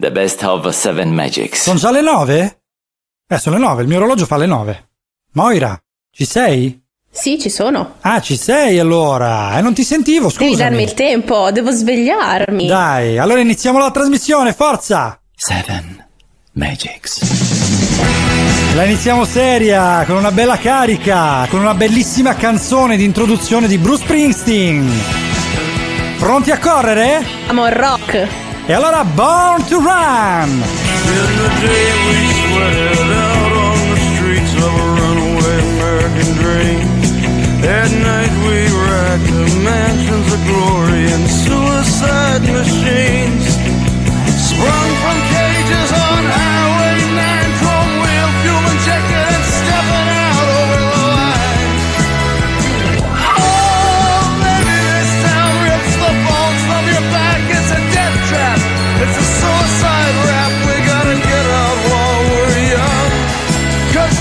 The best of seven magics. Sono già le nove? Eh, sono le nove, il mio orologio fa le nove. Moira, ci sei? Sì, ci sono. Ah, ci sei allora. E non ti sentivo, Devi scusa. darmi il tempo, devo svegliarmi. Dai, allora iniziamo la trasmissione, forza! Seven magics. La iniziamo seria, con una bella carica, con una bellissima canzone di introduzione di Bruce Springsteen. Pronti a correre? Amo il rock. E allora Born to Run! In the day we sweated out on the streets of a runaway American dream. At night we racked the mansions of glory and suicide machines. Sprung from cages on Highway suicide rap. We gotta get out while we're young. Cause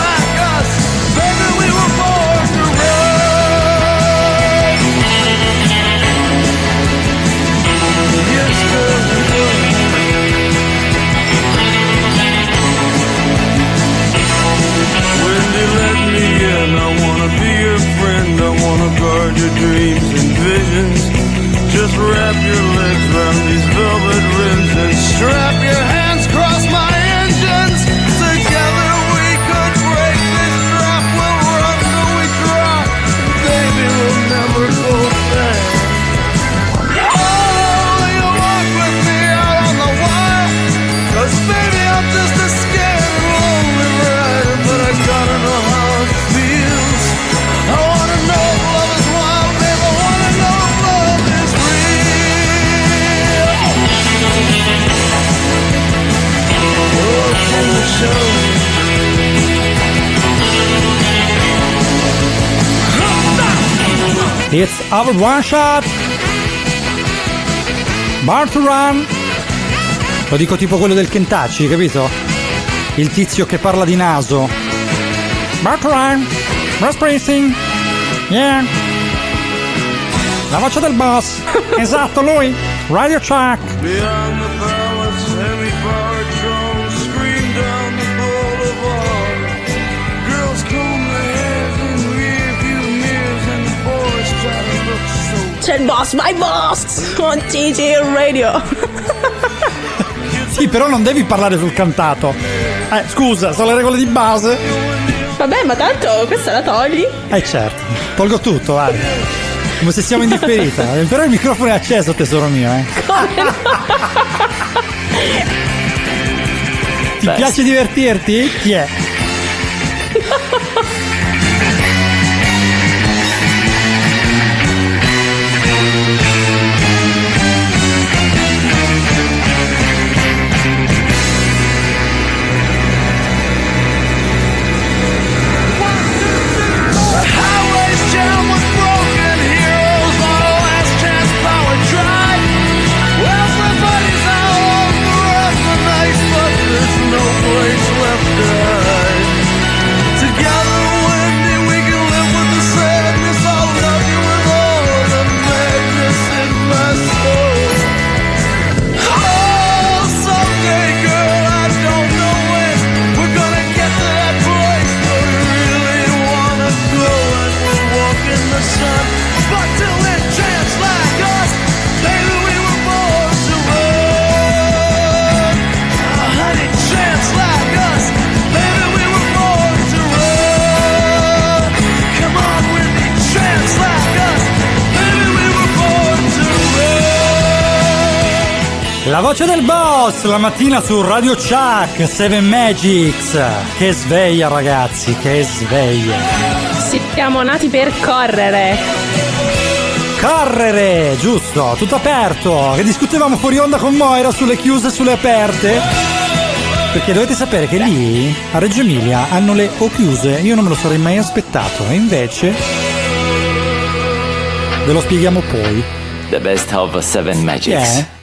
like us, we were born to run. Yes, we. Wendy, let me in. I wanna be your friend. I wanna guard your dreams and visions. Just wrap your legs around these velvet rims and strap your show? It's our one shot! Born to Run! Lo dico tipo quello del Kentucky, capito? Il tizio che parla di naso. Born to Run! Bruce Springsteen! Yeah! La voce del boss! esatto, lui! Radio Chuck! C'è il boss, my boss! On TG Radio. Sì, però non devi parlare sul cantato. Eh, scusa, sono le regole di base. Vabbè, ma tanto questa la togli. Eh certo, tolgo tutto, vai. Come se siamo in differita. Però il microfono è acceso, tesoro mio, eh. Ti Beh, piace divertirti? Chi è? La voce del boss la mattina su Radio Chuck 7 Magics. Che sveglia, ragazzi, che sveglia. Siamo nati per correre. Correre, giusto, tutto aperto. Che discutevamo fuori onda con Moira sulle chiuse e sulle aperte. Perché dovete sapere che lì a Reggio Emilia hanno le o chiuse, io non me lo sarei mai aspettato, e invece ve lo spieghiamo poi. The best of seven magics. è?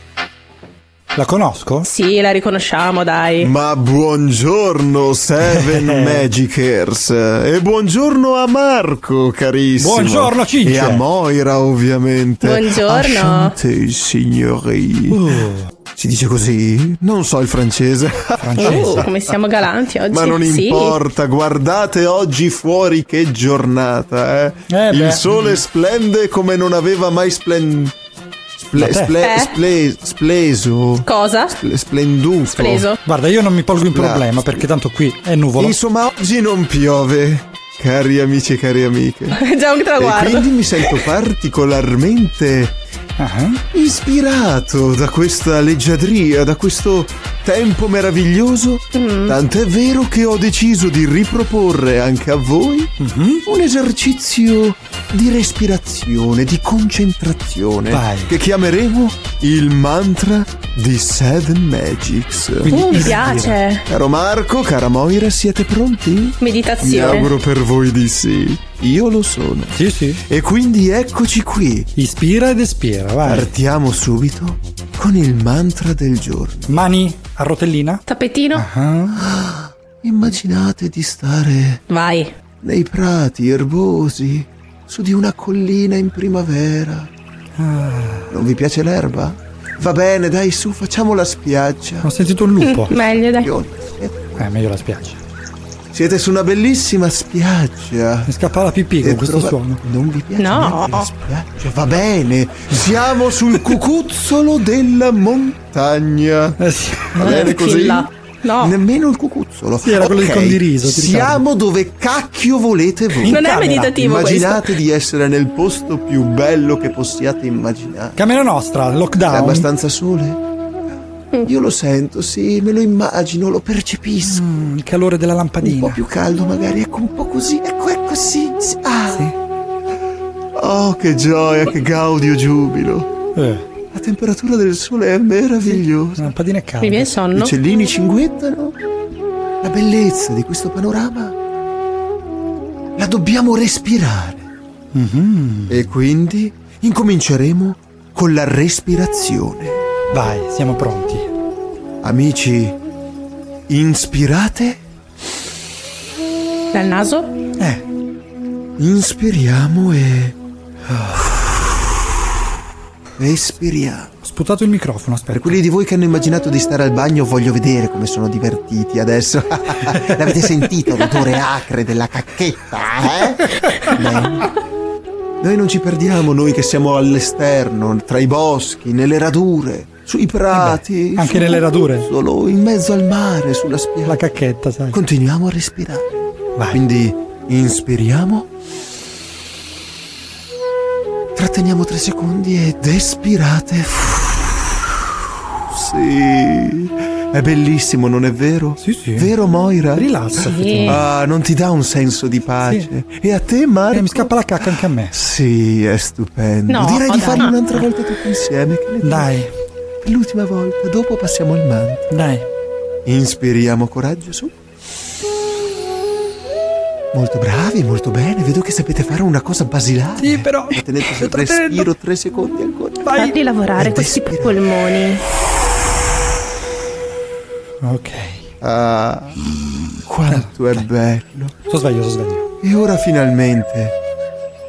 La conosco? Sì, la riconosciamo, dai. Ma buongiorno Seven Magicers e buongiorno a Marco carissimo Buongiorno, Cince. E a Moira ovviamente Buongiorno. Asciante signori Uh, Si dice così? Non so il francese. Francese. Oh, come siamo galanti oggi. Ma non Sì. importa, guardate oggi fuori che giornata, eh. Eh, Il sole splende come non aveva mai splen... Sple... Sple... Eh? sple- spleso. Cosa? Sple- Splenduto. Preso. Guarda, io non mi polgo in problema perché tanto qui è nuvolo. Insomma, oggi non piove, cari amici e cari amiche. È già un E traguardo. quindi mi sento particolarmente Ah, ispirato da questa leggiadria, da questo tempo meraviglioso. Mm. Tant'è vero che ho deciso di riproporre anche a voi mhm. un esercizio di respirazione, di concentrazione, Vai. che chiameremo il mantra di Seven Magics. Quindi Uh, mi piace. Caro Marco, cara Moira, siete pronti? Mi Meditazione. auguro per voi di sì. Io lo sono. Sì, sì. E quindi eccoci qui. Ispira ed espira, vai. Partiamo subito con il mantra del giorno. Mani a rotellina. Tappetino. Ah. Immaginate di stare Vai. nei prati erbosi, su di una collina in primavera. Non vi piace l'erba? Va bene, dai, su, facciamo la spiaggia. Ho sentito un lupo. Meglio dai. Eh, meglio la spiaggia. Siete su una bellissima spiaggia. Mi scappa la pipì con E questo trova- suono. Non vi piace No. la spiaggia? Va bene, siamo sul cucuzzolo della montagna. Eh sì. Va bene così? No. Nemmeno il cucuzzolo. Sì, era quello del Ok, condiriso, ti Siamo dove cacchio volete voi. Non è meditativo Immaginate di essere nel posto più bello che possiate immaginare. Camera nostra, lockdown. abbastanza sole? Io lo sento, sì, me lo immagino, lo percepisco. Mm, il calore della Un po' lampadina. più caldo magari, ecco un po' così, ecco, ecco sì. sì. Ah. Oh, che gioia, che gaudio, giubilo. Eh, La temperatura del sole è meravigliosa. la lampadina è calda. Mi viene I sonno. uccellini cinguettano. La bellezza di questo panorama la dobbiamo respirare. Mhm. E quindi incominceremo con la respirazione. Vai, siamo pronti. Amici, inspirate, Dal naso. Eh, inspiriamo e... Espiriamo. ho sputato il microfono, Per aspetta. quelli di voi che hanno immaginato di stare al bagno, voglio vedere come sono divertiti adesso. L'avete sentito l'odore acre della cacchetta, eh? Bene. Noi non ci perdiamo, noi che siamo all'esterno, tra i boschi, nelle radure, sui prati. Eh anche su- nelle radure. Solo in mezzo al mare, sulla spiaggia. La cacchetta, sai. Continuiamo a respirare. Vai. Quindi inspiriamo. Tratteniamo tre secondi ed espirate. Sì. È bellissimo, non è vero? Sì, sì. Vero Moira? Rilassa. Sì. Ah, non ti dà un senso di pace. E a te, Marco? Eh, mi scappa la cacca anche a me. Sì, è stupendo. No, Direi di dai. farlo un'altra volta tutti insieme. Che? Dai, Per l'ultima volta, dopo passiamo al mantra. dai. Inspiriamo coraggio su. Molto bravi, molto bene. Vedo che sapete fare una cosa basilare. Sì, però. Tenete sul respiro tre secondi ancora. Vai. Falli lavorare questi espira. polmoni. Ok. Ah, quanto è bello. Sto sveglio, sto sveglio. E ora finalmente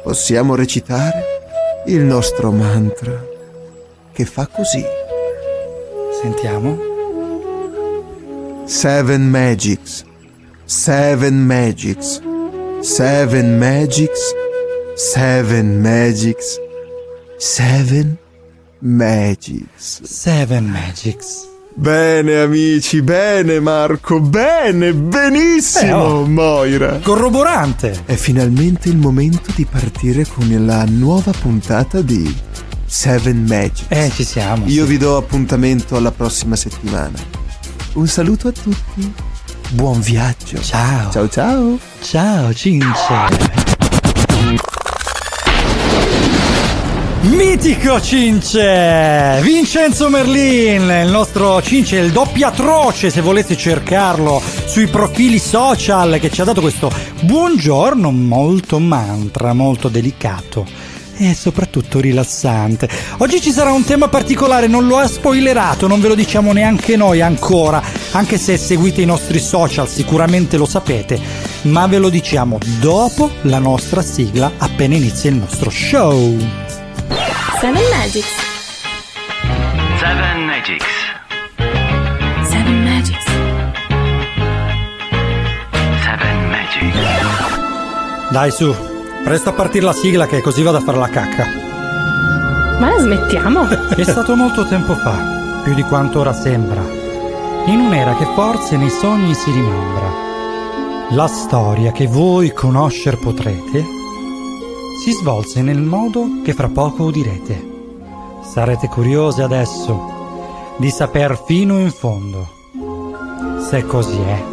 possiamo recitare il nostro mantra che fa così. Sentiamo. Seven Magics. Seven Magics. Seven Magics. Seven Magics. Seven Magics. Seven Magics. Bene amici, bene Marco, bene, benissimo Eh, oh. Moira. Corroborante. È finalmente il momento di partire con la nuova puntata di Seven Magics. Eh, ci siamo. Io vi do appuntamento alla prossima settimana. Un saluto a tutti. Buon viaggio. Ciao. Ciao ciao. Ciao, Cince. Mitico Cince! Vincenzo Merlin, il nostro Cince, il doppio atroce se volete cercarlo sui profili social che ci ha dato questo buongiorno molto mantra, molto delicato e soprattutto rilassante. Oggi ci sarà un tema particolare, non lo ha spoilerato, non ve lo diciamo neanche noi ancora, anche se seguite i nostri social sicuramente lo sapete, ma ve lo diciamo dopo la nostra sigla appena inizia il nostro show. Seven Magics. Seven Magics. Seven Magics. Seven Magics. Dai su, presto a partire la sigla che così vado a fare la cacca. Ma la smettiamo? È stato molto tempo fa, più di quanto ora sembra, in un'era che forse nei sogni si rimembra. La storia che voi conoscer potrete si svolse nel modo che fra poco udirete. Sarete curiose adesso di saper fino in fondo. Se così è,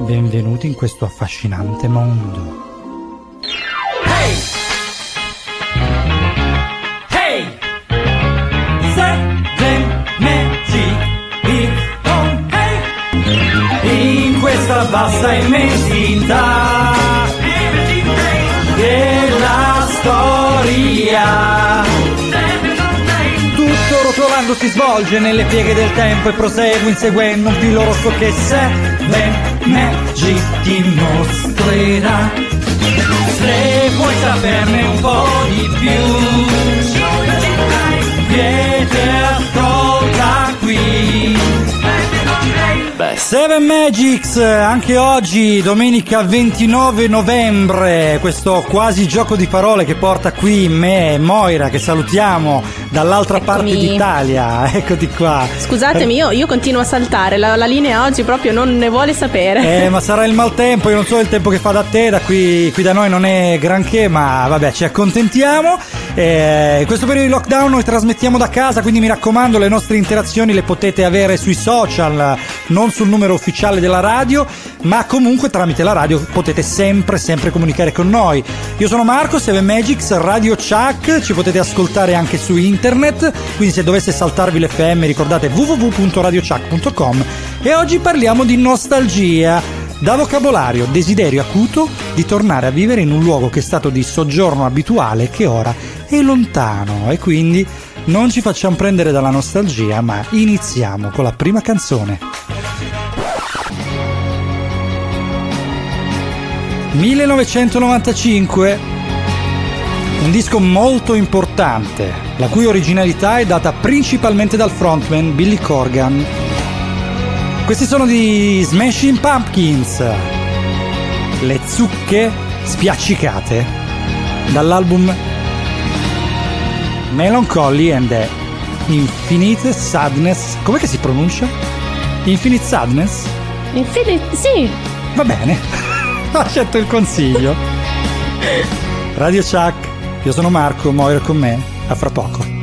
benvenuti in questo affascinante mondo. Hey! In questa vasta immensità della storia. Tutto rotolando si svolge nelle pieghe del tempo e prosegue inseguendo un filo rosso che Seven Magic ti mostrerà. Se vuoi saperne un po' di più Vieni ascolta qui Best. Seven Magics, anche oggi, domenica 29 novembre, questo quasi gioco di parole che porta qui me e Moira, che salutiamo dall'altra Eccomi. parte d'Italia, eccoti qua. Scusatemi, io, io continuo a saltare. La, la linea oggi proprio non ne vuole sapere. Eh, ma sarà il maltempo, io non so il tempo che fa da te, da qui, qui da noi non è granché, ma vabbè, ci accontentiamo. Eh, in questo periodo di lockdown noi trasmettiamo da casa, quindi mi raccomando, le nostre interazioni le potete avere sui social, non sul numero ufficiale della radio, ma comunque tramite la radio potete sempre, sempre comunicare con noi. Io sono Marco, 7 Magics, Radio Chuck, ci potete ascoltare anche su internet, quindi se dovesse saltarvi l'FM ricordate www.radiochuck.com e oggi parliamo di nostalgia. Da vocabolario, desiderio acuto di tornare a vivere in un luogo che è stato di soggiorno abituale che ora è lontano e quindi non ci facciamo prendere dalla nostalgia, ma iniziamo con la prima canzone. 1995 un disco molto importante, la cui originalità è data principalmente dal frontman Billy Corgan. Questi sono di Smashing Pumpkins, le zucche spiaccicate, dall'album Melancholy and the Infinite Sadness. Com'è che si pronuncia? Infinite Sadness? Infine, sì. Va bene, accetto il consiglio. Radio Chuck, io sono Marco, Moira con me, a fra poco.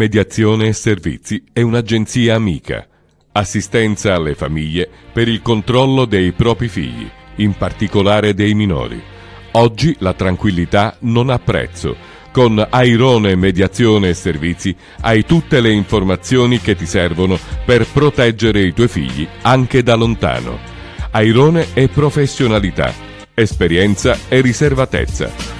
Mediazione e Servizi è un'agenzia amica. Assistenza alle famiglie per il controllo dei propri figli, in particolare dei minori. Oggi la tranquillità non ha prezzo. Con Airone Mediazione e Servizi hai tutte le informazioni che ti servono per proteggere i tuoi figli anche da lontano. Airone è professionalità, esperienza e riservatezza.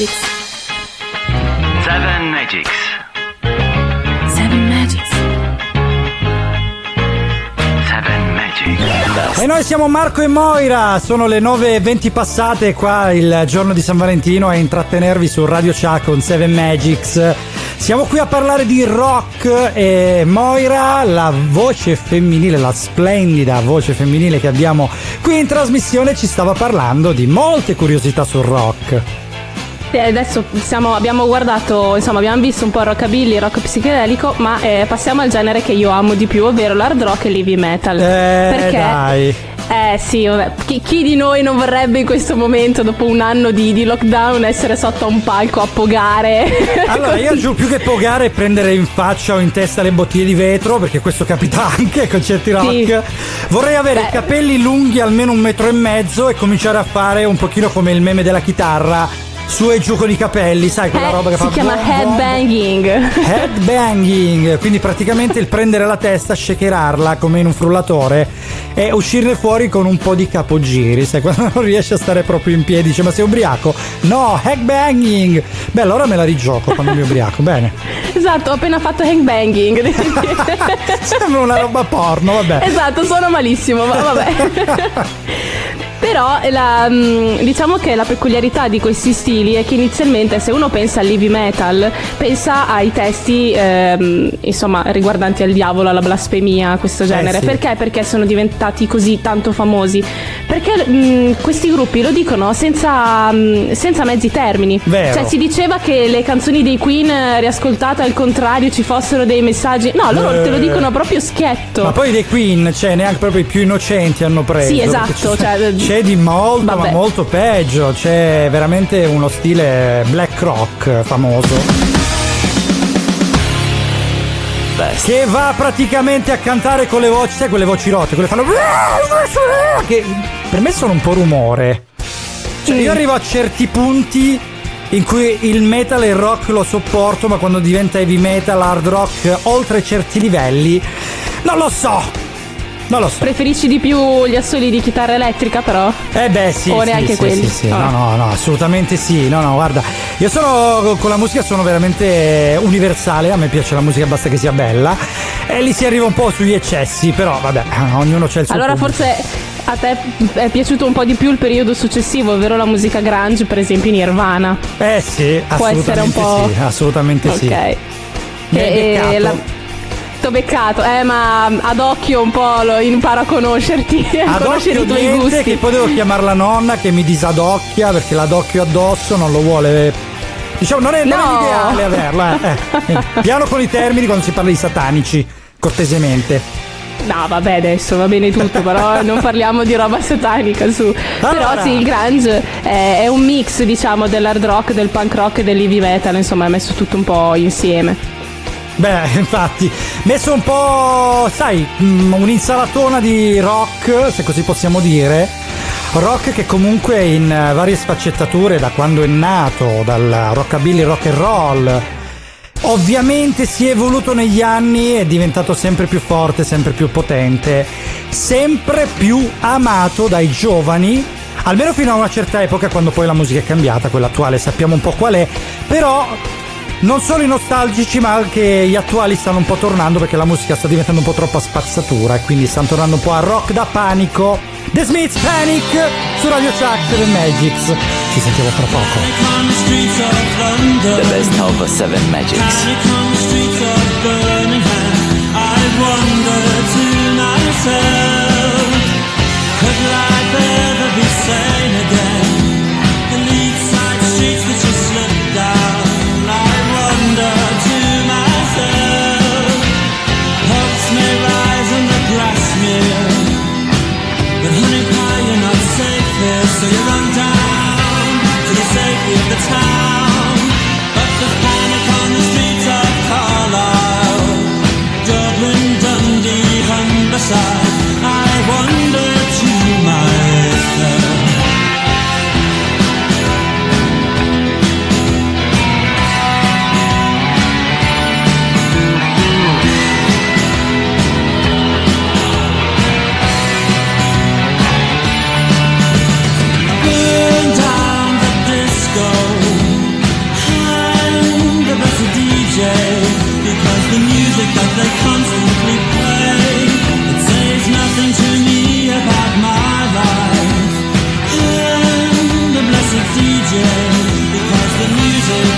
Magics. Seven Magics. Seven Magics. Seven Magics. E noi siamo Marco e Moira, sono le 9.20 passate qua il giorno di San Valentino a intrattenervi su Radio Cha con Seven Magics. Siamo qui a parlare di rock e Moira, la voce femminile, la splendida voce femminile che abbiamo qui in trasmissione, ci stava parlando di molte curiosità sul rock. E adesso siamo- abbiamo guardato, insomma, abbiamo visto un po' il rockabilly, il rock psichedelico, ma eh, passiamo al genere che io amo di più, ovvero l'hard rock e l'heavy metal. Eh, Perché? dai. Eh sì, vabbè. Chi, chi di noi non vorrebbe in questo momento, dopo un anno di, di lockdown, essere sotto a un palco a pogare? Allora, io giù più che pogare e prendere in faccia o in testa le bottiglie di vetro, perché questo capita anche con certi rock. Sì. Vorrei avere Beh. i capelli lunghi almeno un metro e mezzo e cominciare a fare un pochino come il meme della chitarra. Su e giù con i capelli, sai quella Eh, roba che si fa chiama bom, bom, headbanging. Headbanging, quindi praticamente il prendere la testa, shakerarla come in un frullatore e uscirne fuori con un po' di capogiri, sai, quando non riesce a stare proprio in piedi, dice ma sei ubriaco? No, headbanging! Beh, allora me la rigioco quando mi ubriaco, bene. Esatto, ho appena fatto headbanging. Sembra una roba porno, vabbè. Esatto, sono malissimo, ma vabbè. Però la, mm, diciamo che la peculiarità di questi stili è che inizialmente se uno pensa all'heavy metal, pensa ai testi ehm, insomma riguardanti al diavolo, alla blasfemia, questo genere. Eh, sì. Perché? Perché sono diventati così tanto famosi? Perché mm, questi gruppi lo dicono senza, mm, senza mezzi termini. Vero. Cioè si diceva che le canzoni dei Queen eh, riascoltate al contrario ci fossero dei messaggi. No, loro te lo Eh. dicono proprio schietto. Ma poi dei Queen, cioè neanche proprio i più innocenti hanno preso. Sì, esatto, C'è, cioè, c'è di molto, ma vabbè. molto peggio. C'è veramente uno stile black rock famoso. Best. Che va praticamente a cantare con le voci, sai quelle voci rotte, quelle fanno. Che per me sono un po' rumore. Cioè, io arrivo a certi punti in cui il metal e il rock lo sopporto, ma quando diventa heavy metal, hard rock, oltre certi livelli, non lo so. Non lo so. Preferisci di più gli assoli di chitarra elettrica, però? Eh beh sì, O sì, neanche sì, quelli? sì, sì. Ah. No, no, no, assolutamente sì. No, no, guarda, io sono con la musica sono veramente universale, a me piace la musica basta che sia bella e lì si arriva un po' sugli eccessi, però vabbè, ognuno c'ha il suo Allora pubblico. forse a te è piaciuto un po' di più il periodo successivo, ovvero la musica grunge, per esempio Nirvana. Eh sì, Può essere un assolutamente po'- sì, assolutamente sì. Ok. Mi hai E- beccato. la- T'ho beccato, eh, ma ad occhio un po' lo imparo a conoscerti, a Ad conoscere i tuoi niente, gusti. che poi devo chiamare la nonna che mi disadocchia perché l'adocchio addosso non lo vuole. Diciamo, non è, non è No. l'ideale averlo, eh. Eh, Piano con i termini quando si parla di satanici, cortesemente. No, vabbè, adesso va bene tutto, però non parliamo di roba satanica su. Allora. Però sì, il grunge è, è un mix, diciamo, dell'hard rock, del punk rock e dell'heavy metal, insomma, è messo tutto un po' insieme. Beh, infatti, messo un po', sai, mm, un'insalatona di rock, se così possiamo dire. Rock che comunque in eh, varie sfaccettature da quando è nato, dal rockabilly rock and roll. Ovviamente si è evoluto negli anni, è diventato sempre più forte, sempre più potente, sempre più amato dai giovani, almeno fino a una certa epoca quando poi la musica è cambiata, quella attuale sappiamo un po' qual è, però non solo i nostalgici ma anche gli attuali stanno un po' tornando perché la musica sta diventando un po' troppa spazzatura e quindi stanno tornando un po' a rock da panico The Smiths Panic su Radio Chuck 7 Magics. Ci sentiamo fra poco. the best of Seven Magics. Panic on the streets of Birmingham. I wonder to myself, could life ever be sane again? So you run down to the safety of the town. But there's panic on the streets of Carlisle, Dublin, Dundee, Humberside. I wonder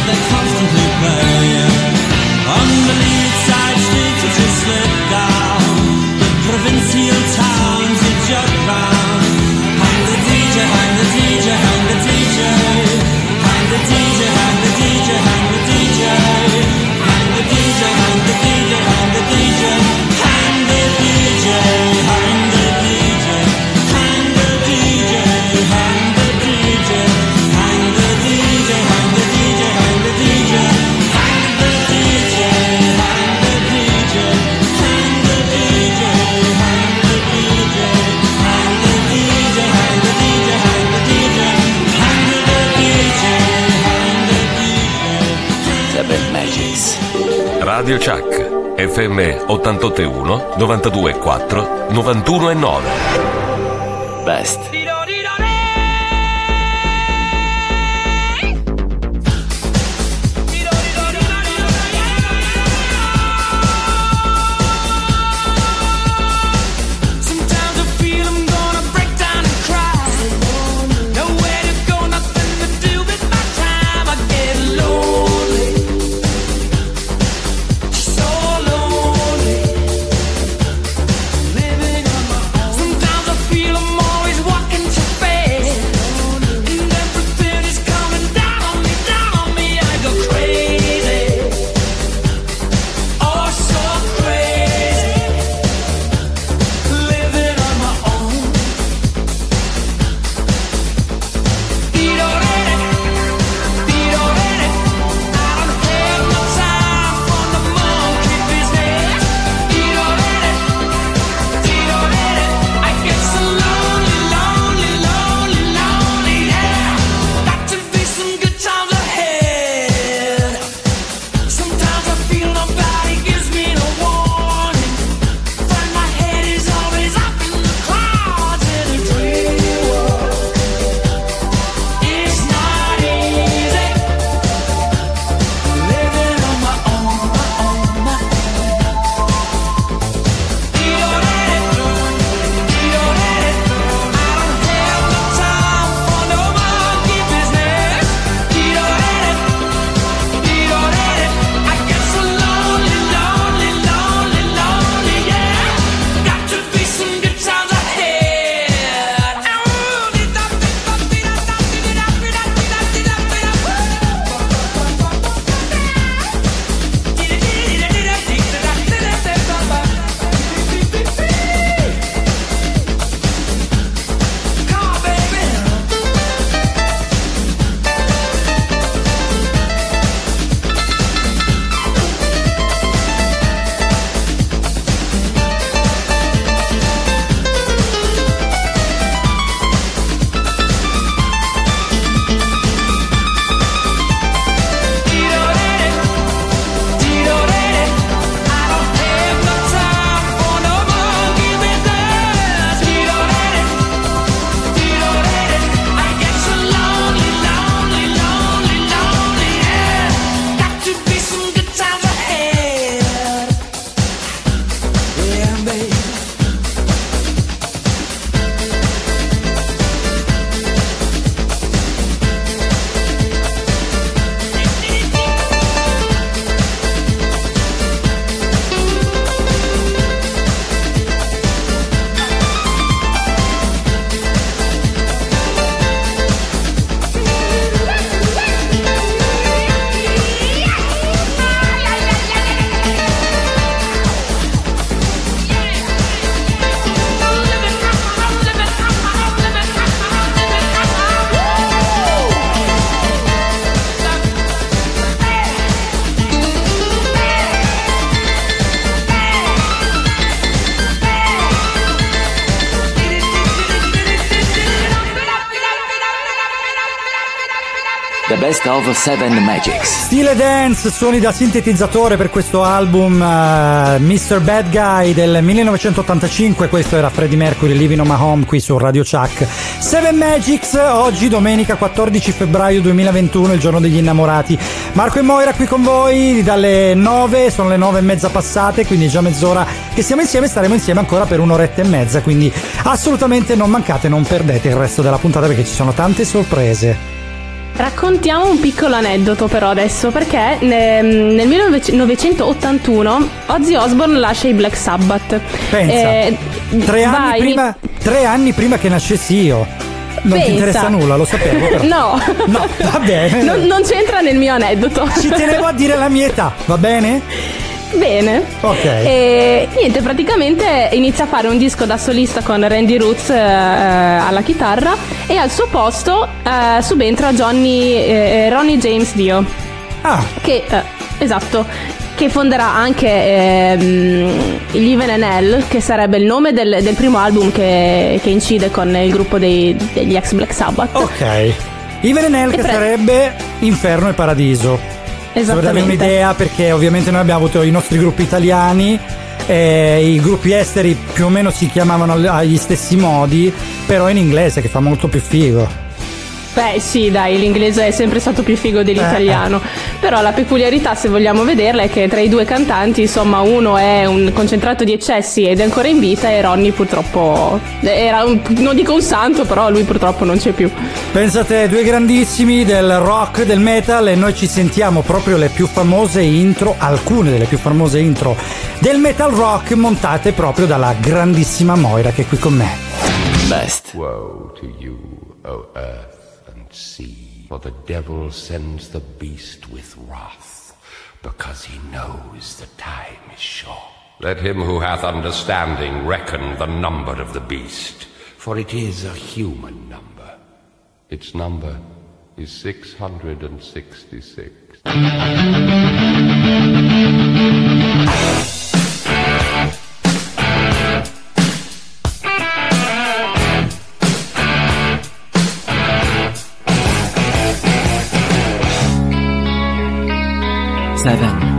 music they FM 881 924 919. Best. Of seven magics. Stile dance, suoni da sintetizzatore per questo album eh, Mr. Bad Guy del 1985, questo era Freddie Mercury Living on My Home qui su Radio Chuck. Seven Magics, oggi domenica 14 febbraio 2021, il giorno degli innamorati. Marco e Moira qui con voi dalle 9, sono le 9 e mezza passate, quindi è già mezz'ora che siamo insieme, staremo insieme ancora per un'oretta e mezza, quindi assolutamente non mancate, non perdete il resto della puntata perché ci sono tante sorprese. Raccontiamo un piccolo aneddoto però adesso, perché ne- nel 1981 Ozzy Osbourne lascia i Black Sabbath. Pensa, Eh, tre, anni prima, tre anni prima che nascessi io. Non Pensa. ti interessa nulla, lo sapevo però. No, No, va bene. non, non c'entra nel mio aneddoto. Ci tenevo a dire la mia età, va bene? Bene. Ok. E niente, praticamente inizia a fare un disco da solista con Randy Roots eh, alla chitarra e al suo posto eh, subentra Johnny, eh, Ronnie James Dio, Ah, che eh, esatto, che fonderà anche ehm, gli Even and Hell, che sarebbe il nome del, del primo album che, che incide con il gruppo dei- degli ex Black Sabbath. ok. Even and Hell che pre- sarebbe Inferno e Paradiso. Per darvi un'idea, perché ovviamente noi abbiamo avuto i nostri gruppi italiani, e i gruppi esteri più o meno si chiamavano agli stessi modi, però in inglese che fa molto più figo. Beh sì dai, l'inglese è sempre stato più figo dell'italiano, però la peculiarità se vogliamo vederla è che tra i due cantanti insomma uno è un concentrato di eccessi ed è ancora in vita e Ronnie purtroppo era un- non dico un santo però lui purtroppo non c'è più. Pensate, due grandissimi del rock, del metal e noi ci sentiamo proprio le più famose intro, alcune delle più famose intro del metal rock montate proprio dalla grandissima Moira che è qui con me. Best. Woe to you, O earth sea, for the devil sends the beast with wrath, because he knows the time is short. Let him who hath understanding reckon the number of the beast, for it is a human number. Its number is 666. Seven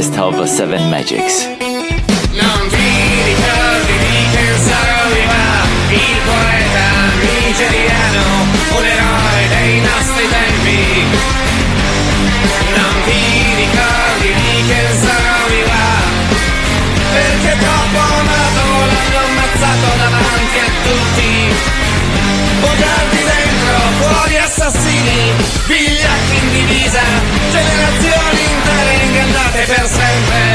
best of seven magics. Ingannate per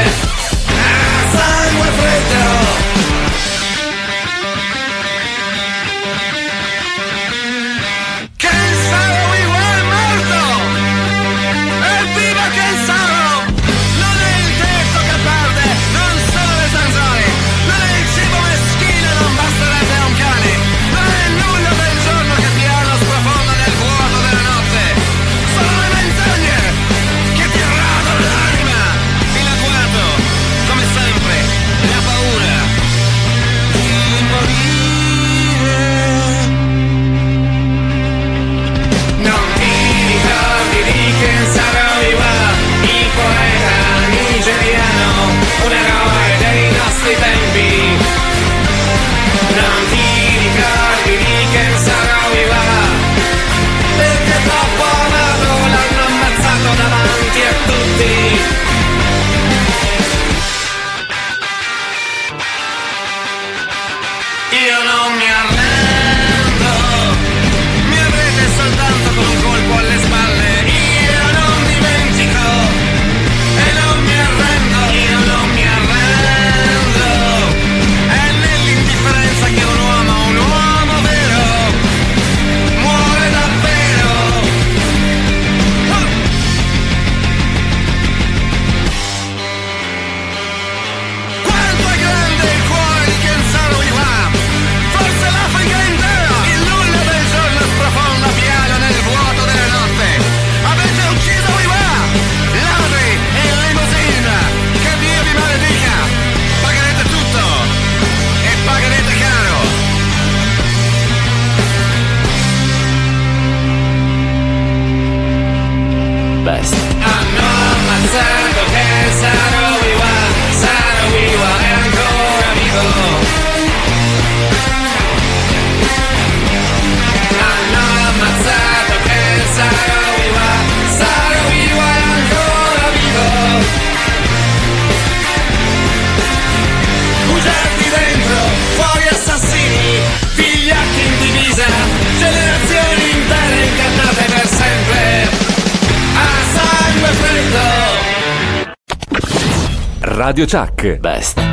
Radio Chuck. Best.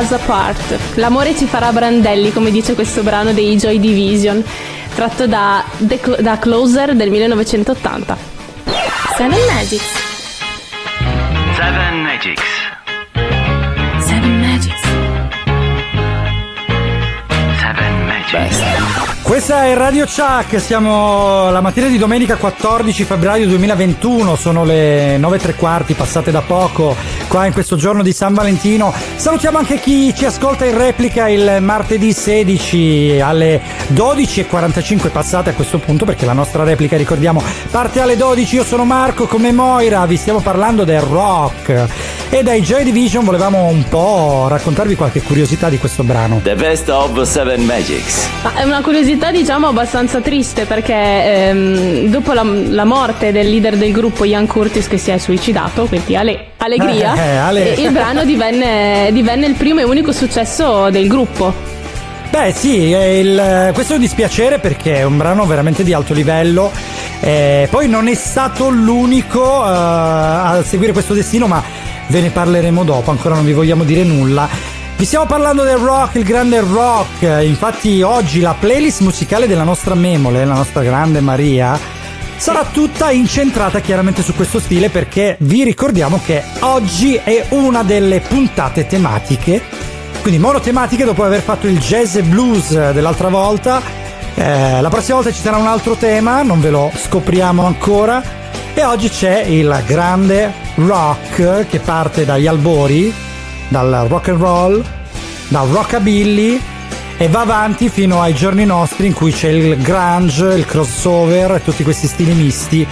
Us apart. L'amore ci farà brandelli, come dice questo brano dei Joy Division, tratto da, The Cl- da Closer del 1980. Seven Magics. Seven Magics. Seven Magics. Seven Magics. Questa è Radio Chuck, siamo la mattina di domenica 14 febbraio 2021, sono le 9 e tre quarti passate da poco qua in questo giorno di San Valentino. Salutiamo anche chi ci ascolta in replica il martedì 16 alle 12.45 passate a questo punto perché la nostra replica ricordiamo parte alle 12. Io sono Marco come Moira, vi stiamo parlando del rock e dai Joy Division volevamo un po' raccontarvi qualche curiosità di questo brano. The best of Seven Magics. Ma è una curiosità diciamo abbastanza triste perché ehm, dopo la, la morte del leader del gruppo Ian Curtis che si è suicidato, quindi ale- allegria, Eh, ale- e il brano divenne, divenne il primo e unico successo del gruppo. Beh sì, è il- questo è un dispiacere perché è un brano veramente di alto livello. Eh, poi non è stato l'unico eh, a seguire questo destino, ma ve ne parleremo dopo, ancora non vi vogliamo dire nulla. Vi stiamo parlando del rock, il grande rock. Infatti oggi la playlist musicale della nostra Memole, la nostra grande Maria, sarà tutta incentrata chiaramente su questo stile perché vi ricordiamo che oggi è una delle puntate tematiche quindi monotematiche dopo aver fatto il jazz e blues dell'altra volta. Eh, la prossima volta ci sarà un altro tema, non ve lo scopriamo ancora. E oggi c'è il grande rock che parte dagli albori, dal rock and roll, dal rockabilly e va avanti fino ai giorni nostri in cui c'è il grunge, il crossover e tutti questi stili misti.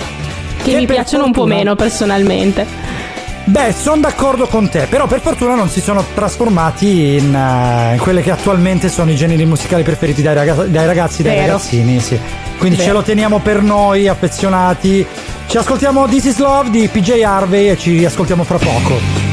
Che mi per piacciono un po' fortuna- meno personalmente. Beh, sono d'accordo con te, però per fortuna non si sono trasformati in, eh, in quelle che attualmente sono i generi musicali preferiti dai, raga- dai ragazzi e dai ragazzini. Sì. Quindi Vero. ce lo teniamo per noi, affezionati. Ci ascoltiamo This is Love di PJ Harvey e ci riascoltiamo fra poco.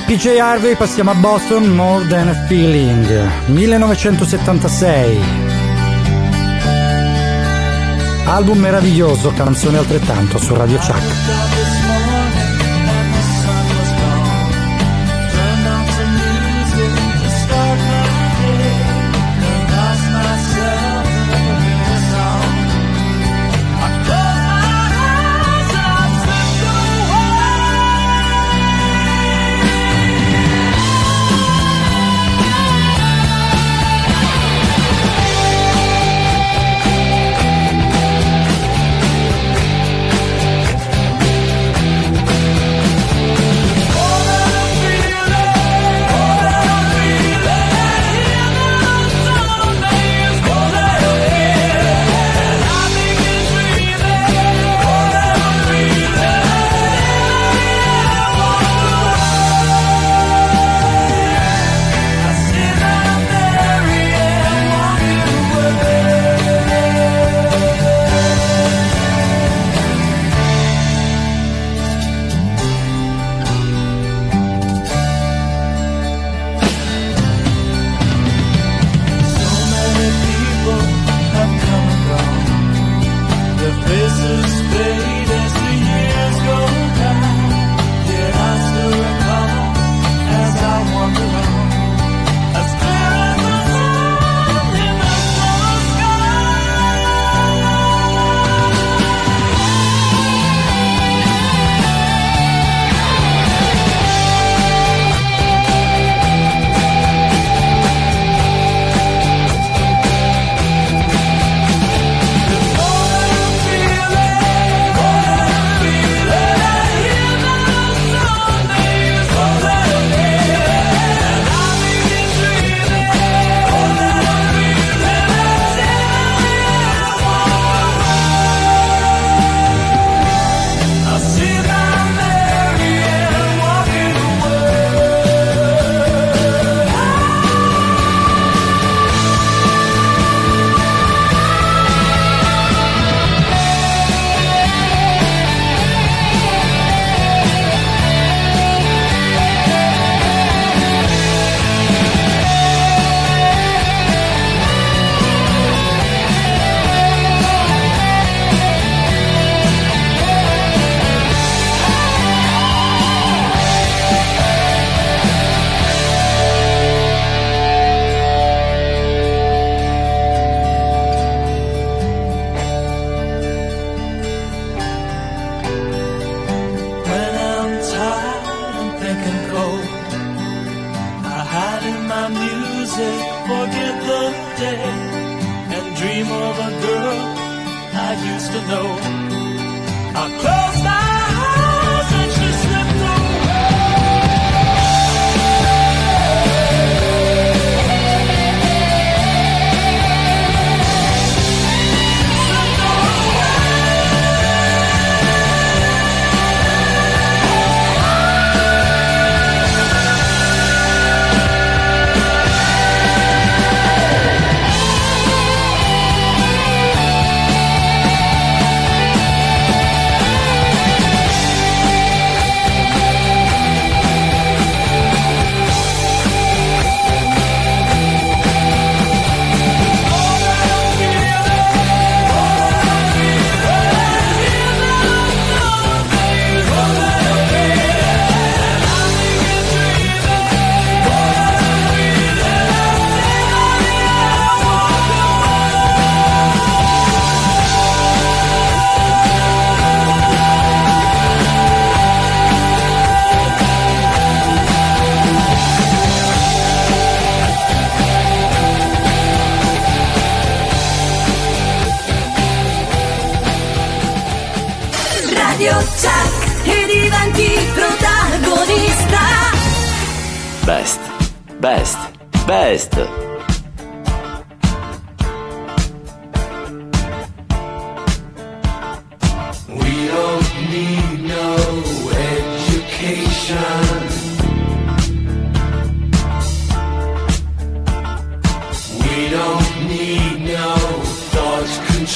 di PJ Harvey passiamo a Boston More Than a Feeling 1976 album meraviglioso canzone altrettanto su Radio Chuck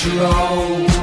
control.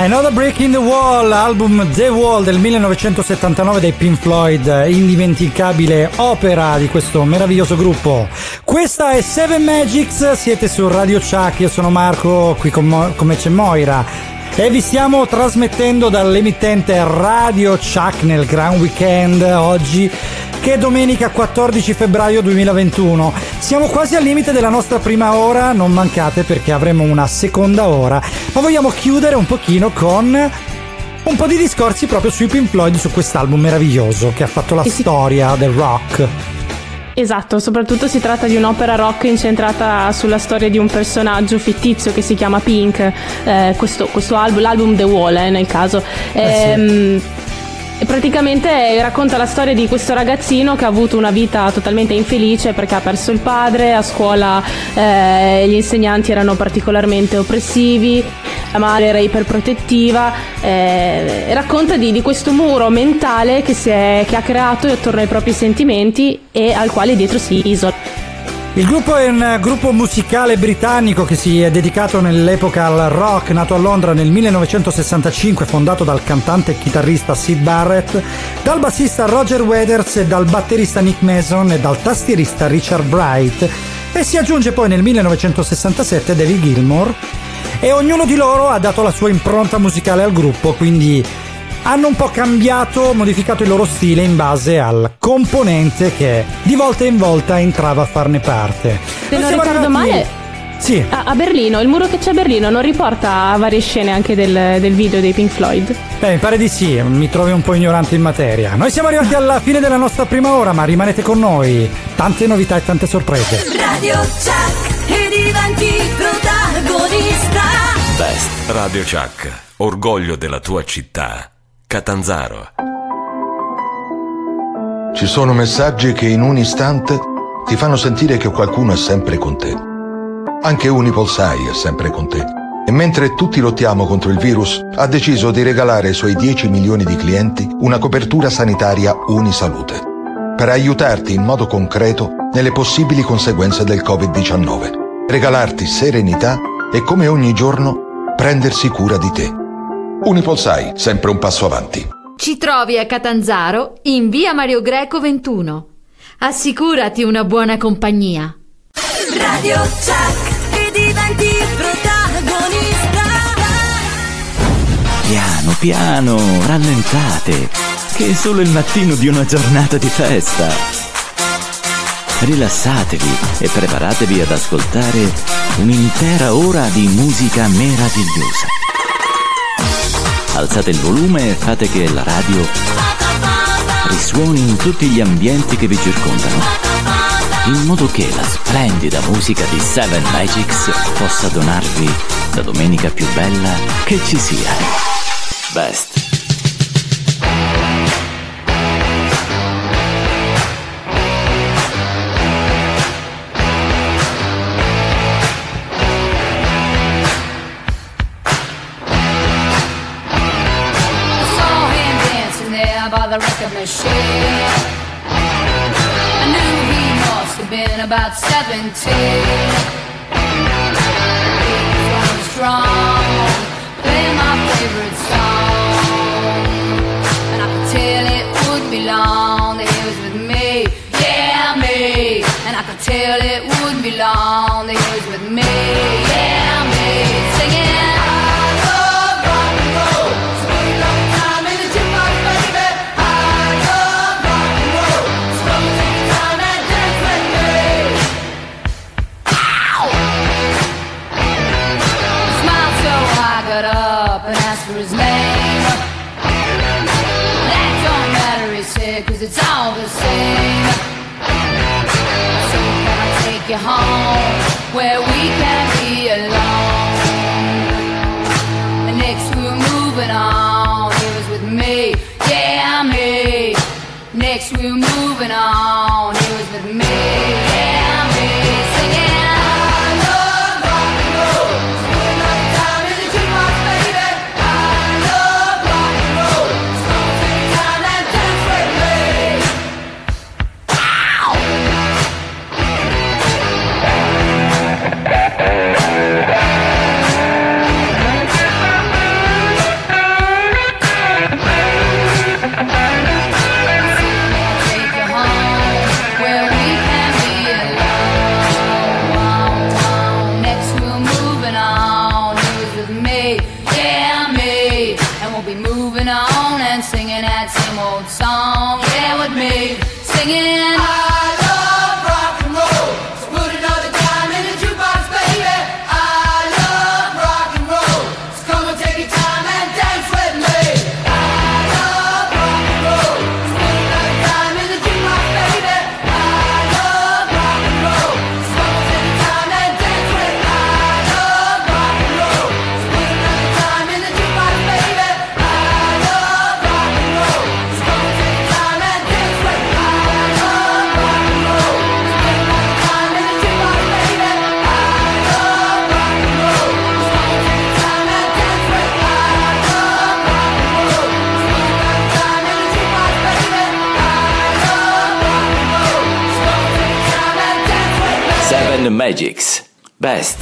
Another Break in the Wall, album The Wall del 1979 dei Pink Floyd, indimenticabile opera di questo meraviglioso gruppo. Questa è Seven Magics, siete su Radio Chuck, io sono Marco, qui con, Mo- come c'è Moira. E vi stiamo trasmettendo dall'emittente Radio Chuck nel Grand Weekend oggi che è domenica 14 febbraio 2021. Siamo quasi al limite della nostra prima ora, non mancate perché avremo una seconda ora, ma vogliamo chiudere un pochino con un po' di discorsi proprio sui Pink Floyd su quest'album meraviglioso che ha fatto la storia del rock. Esatto, soprattutto si tratta di un'opera rock incentrata sulla storia di un personaggio fittizio che si chiama Pink, eh, questo, questo album, l'album The Wall eh, nel caso. Ehm, praticamente racconta la storia di questo ragazzino che ha avuto una vita totalmente infelice perché ha perso il padre, a scuola eh, gli insegnanti erano particolarmente oppressivi, la madre era iperprotettiva, eh, racconta di, di questo muro mentale che, è- che ha creato attorno ai propri sentimenti e al quale dietro si isola. Il gruppo è un gruppo musicale britannico che si è dedicato nell'epoca al rock, nato a Londra nel 1965, fondato dal cantante e chitarrista Sid Barrett, dal bassista Roger Waters e dal batterista Nick Mason e dal tastierista Richard Bright. E si aggiunge poi nel 1967 David Gilmour e ognuno di loro ha dato la sua impronta musicale al gruppo, quindi hanno un po' cambiato, modificato il loro stile in base al componente che di volta in volta entrava a farne parte. Se non ricordo arrivati- male, Sì, a, a Berlino, il muro che c'è a Berlino non riporta varie scene anche del, del video dei Pink Floyd. beh, mi pare di sì, mi trovi un po' ignorante in materia. Noi siamo arrivati alla fine della nostra prima ora, ma rimanete con noi. Tante novità e tante sorprese. Radio Chuck e diventi protagonista. Best Radio Chuck, orgoglio della tua città. Catanzaro. Ci sono messaggi che in un istante ti fanno sentire che qualcuno è sempre con te. Anche Unipolsai è sempre con te. E mentre tutti lottiamo contro il virus, ha deciso di regalare ai suoi 10 milioni di clienti una copertura sanitaria Unisalute per aiutarti in modo concreto nelle possibili conseguenze del Covid-19, regalarti serenità e come ogni giorno prendersi cura di te. Unipolsai, sempre un passo avanti. Ci trovi a Catanzaro in via Mario Greco 21. Assicurati una buona compagnia. Radio Chuck e diventi protagonista. Piano, piano, rallentate, che è solo il mattino di una giornata di festa. Rilassatevi e preparatevi ad ascoltare un'intera ora di musica meravigliosa. Alzate il volume e fate che la radio risuoni in tutti gli ambienti che vi circondano, in modo che la splendida musica di Seven Magics possa donarvi la domenica più bella che ci sia. Best. The record machine. I knew he must have been about 17. He was strong, playing my favorite song. And I could tell it would be long that he was with me, yeah, me. And I could tell it would be long that he was with me. Where we can be alone? Next we're moving on, he was with me, yeah, me. Next we were moving on,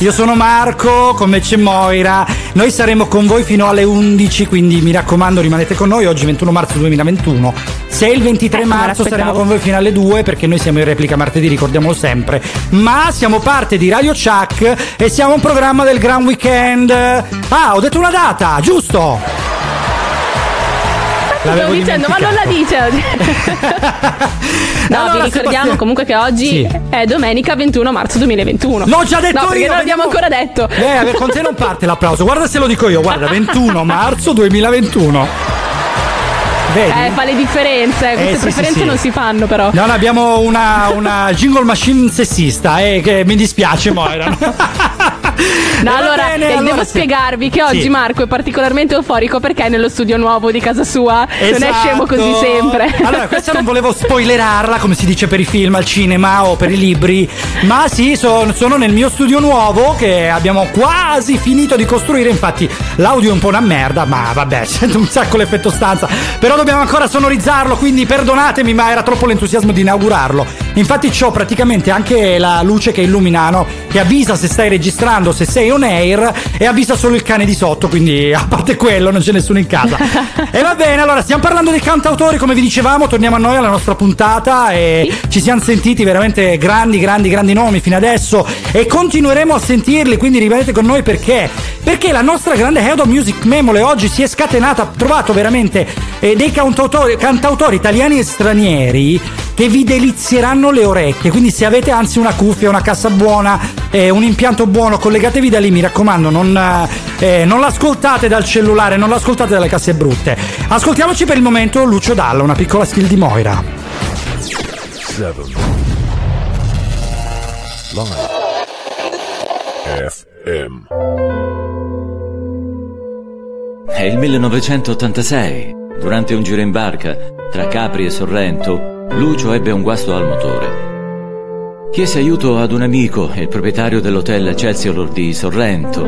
Io sono Marco, come c'è Moira. Noi saremo con voi fino alle 11, quindi mi raccomando rimanete con noi. Oggi 21 marzo 2021. Se il 23 Eh, me marzo saremo con voi fino alle 2 perché noi siamo in replica martedì, ricordiamolo sempre. Ma siamo parte di Radio Chuck e siamo un programma del Gran Weekend. Ah, ho detto una data, giusto? L'avevo dicendo, ma non la dice oggi. no, Allora, vi ricordiamo comunque che oggi Sì. è domenica 21 marzo 2021. L'ho già detto no, io, non l'abbiamo ancora detto. Eh, con te non parte l'applauso. Guarda se lo dico io. Guarda, 21 marzo 2021. Vedi? Eh, fa le differenze, queste Eh, sì, preferenze sì, sì. non si fanno però. No, no, abbiamo una, una jingle machine sessista, eh, che mi dispiace, Moira. No, allora, bene, eh, allora devo sì. spiegarvi che oggi Sì. Marco è particolarmente euforico perché è nello studio nuovo di casa sua. Non è Esatto. scemo così sempre. Allora, questa non volevo spoilerarla, come si dice per i film al cinema o per i libri, ma sì, son- sono nel mio studio nuovo che abbiamo quasi finito di costruire. Infatti, l'audio è un po' una merda, ma vabbè, sento un sacco l'effetto stanza. Però dobbiamo ancora sonorizzarlo, quindi perdonatemi, ma era troppo l'entusiasmo di inaugurarlo. Infatti, c'ho praticamente anche la luce che illumina, no? Che avvisa se stai registrando, se sei on air, e avvisa solo il cane di sotto. Quindi, a parte quello, non c'è nessuno in casa. E va bene, allora stiamo parlando dei cantautori, come vi dicevamo, torniamo a noi alla nostra puntata e ci siamo sentiti veramente grandi, grandi, grandi nomi fino adesso e continueremo a sentirli, quindi rimanete con noi perché? Perché la nostra grande Head of Music Memole oggi si è scatenata, ha trovato veramente eh, dei cantautori, cantautori italiani e stranieri che vi delizieranno le orecchie, quindi se avete anzi una cuffia, una cassa buona, eh, un impianto buono, collegatevi da lì, mi raccomando, non, eh, non l'ascoltate dal cellulare, non l'ascoltate dalle casse brutte. Ascoltiamoci per il momento Lucio Dalla, una piccola skill di Moira. 7 Live FM È il 1986. Durante un giro in barca tra Capri e Sorrento, Lucio ebbe un guasto al motore. Chiese aiuto ad un amico, il proprietario dell'hotel Excelsior di Sorrento.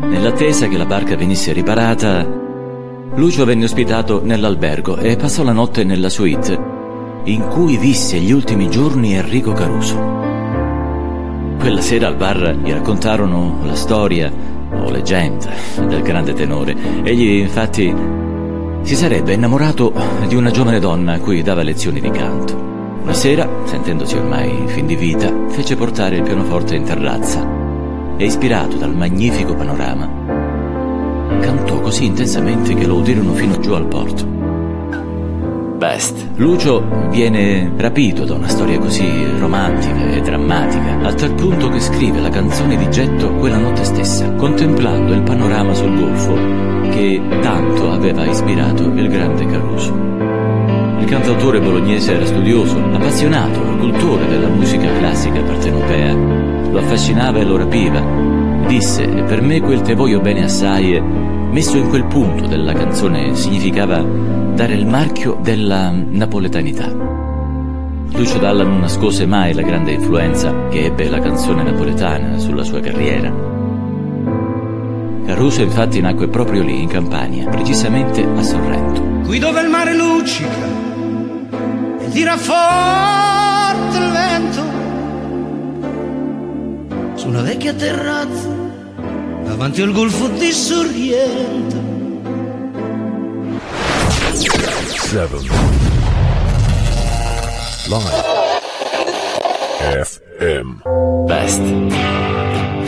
Nell'attesa che la barca venisse riparata, Lucio venne ospitato nell'albergo e passò la notte nella suite, in cui visse gli ultimi giorni Enrico Caruso. Quella sera al bar gli raccontarono la storia o leggenda del grande tenore. Egli, infatti, si sarebbe innamorato di una giovane donna a cui dava lezioni di canto. Una sera, sentendosi ormai in fin di vita, fece portare il pianoforte in terrazza e, ispirato dal magnifico panorama, cantò così intensamente che lo udirono fino giù al porto. Best. Lucio viene rapito da una storia così romantica e drammatica, a tal punto che scrive la canzone di getto quella notte stessa, contemplando il panorama sul golfo che tanto aveva ispirato il grande Caruso. Il cantautore bolognese era studioso, appassionato, cultore della musica classica partenopea. Lo affascinava e lo rapiva. Disse, per me quel te voglio bene assai, messo in quel punto della canzone, significava dare il marchio della napoletanità. Lucio Dalla non nascose mai la grande influenza che ebbe la canzone napoletana sulla sua carriera. Caruso infatti nacque proprio lì, in Campania, precisamente a Sorrento. qui dove il mare luccica tira forte il vento su una vecchia terrazza davanti al golfo di Sorrento. 7 Live. FM Best.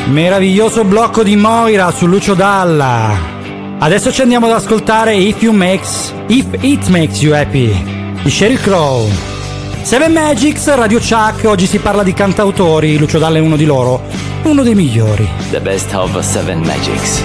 Meraviglioso blocco di Moira su Lucio Dalla. Adesso ci andiamo ad ascoltare If You Makes If It Makes You Happy di Sheryl Crow. Seven Magics, Radio Chuck, oggi si parla di cantautori, Lucio Dalla è uno di loro, uno dei migliori. The best of Seven Magics.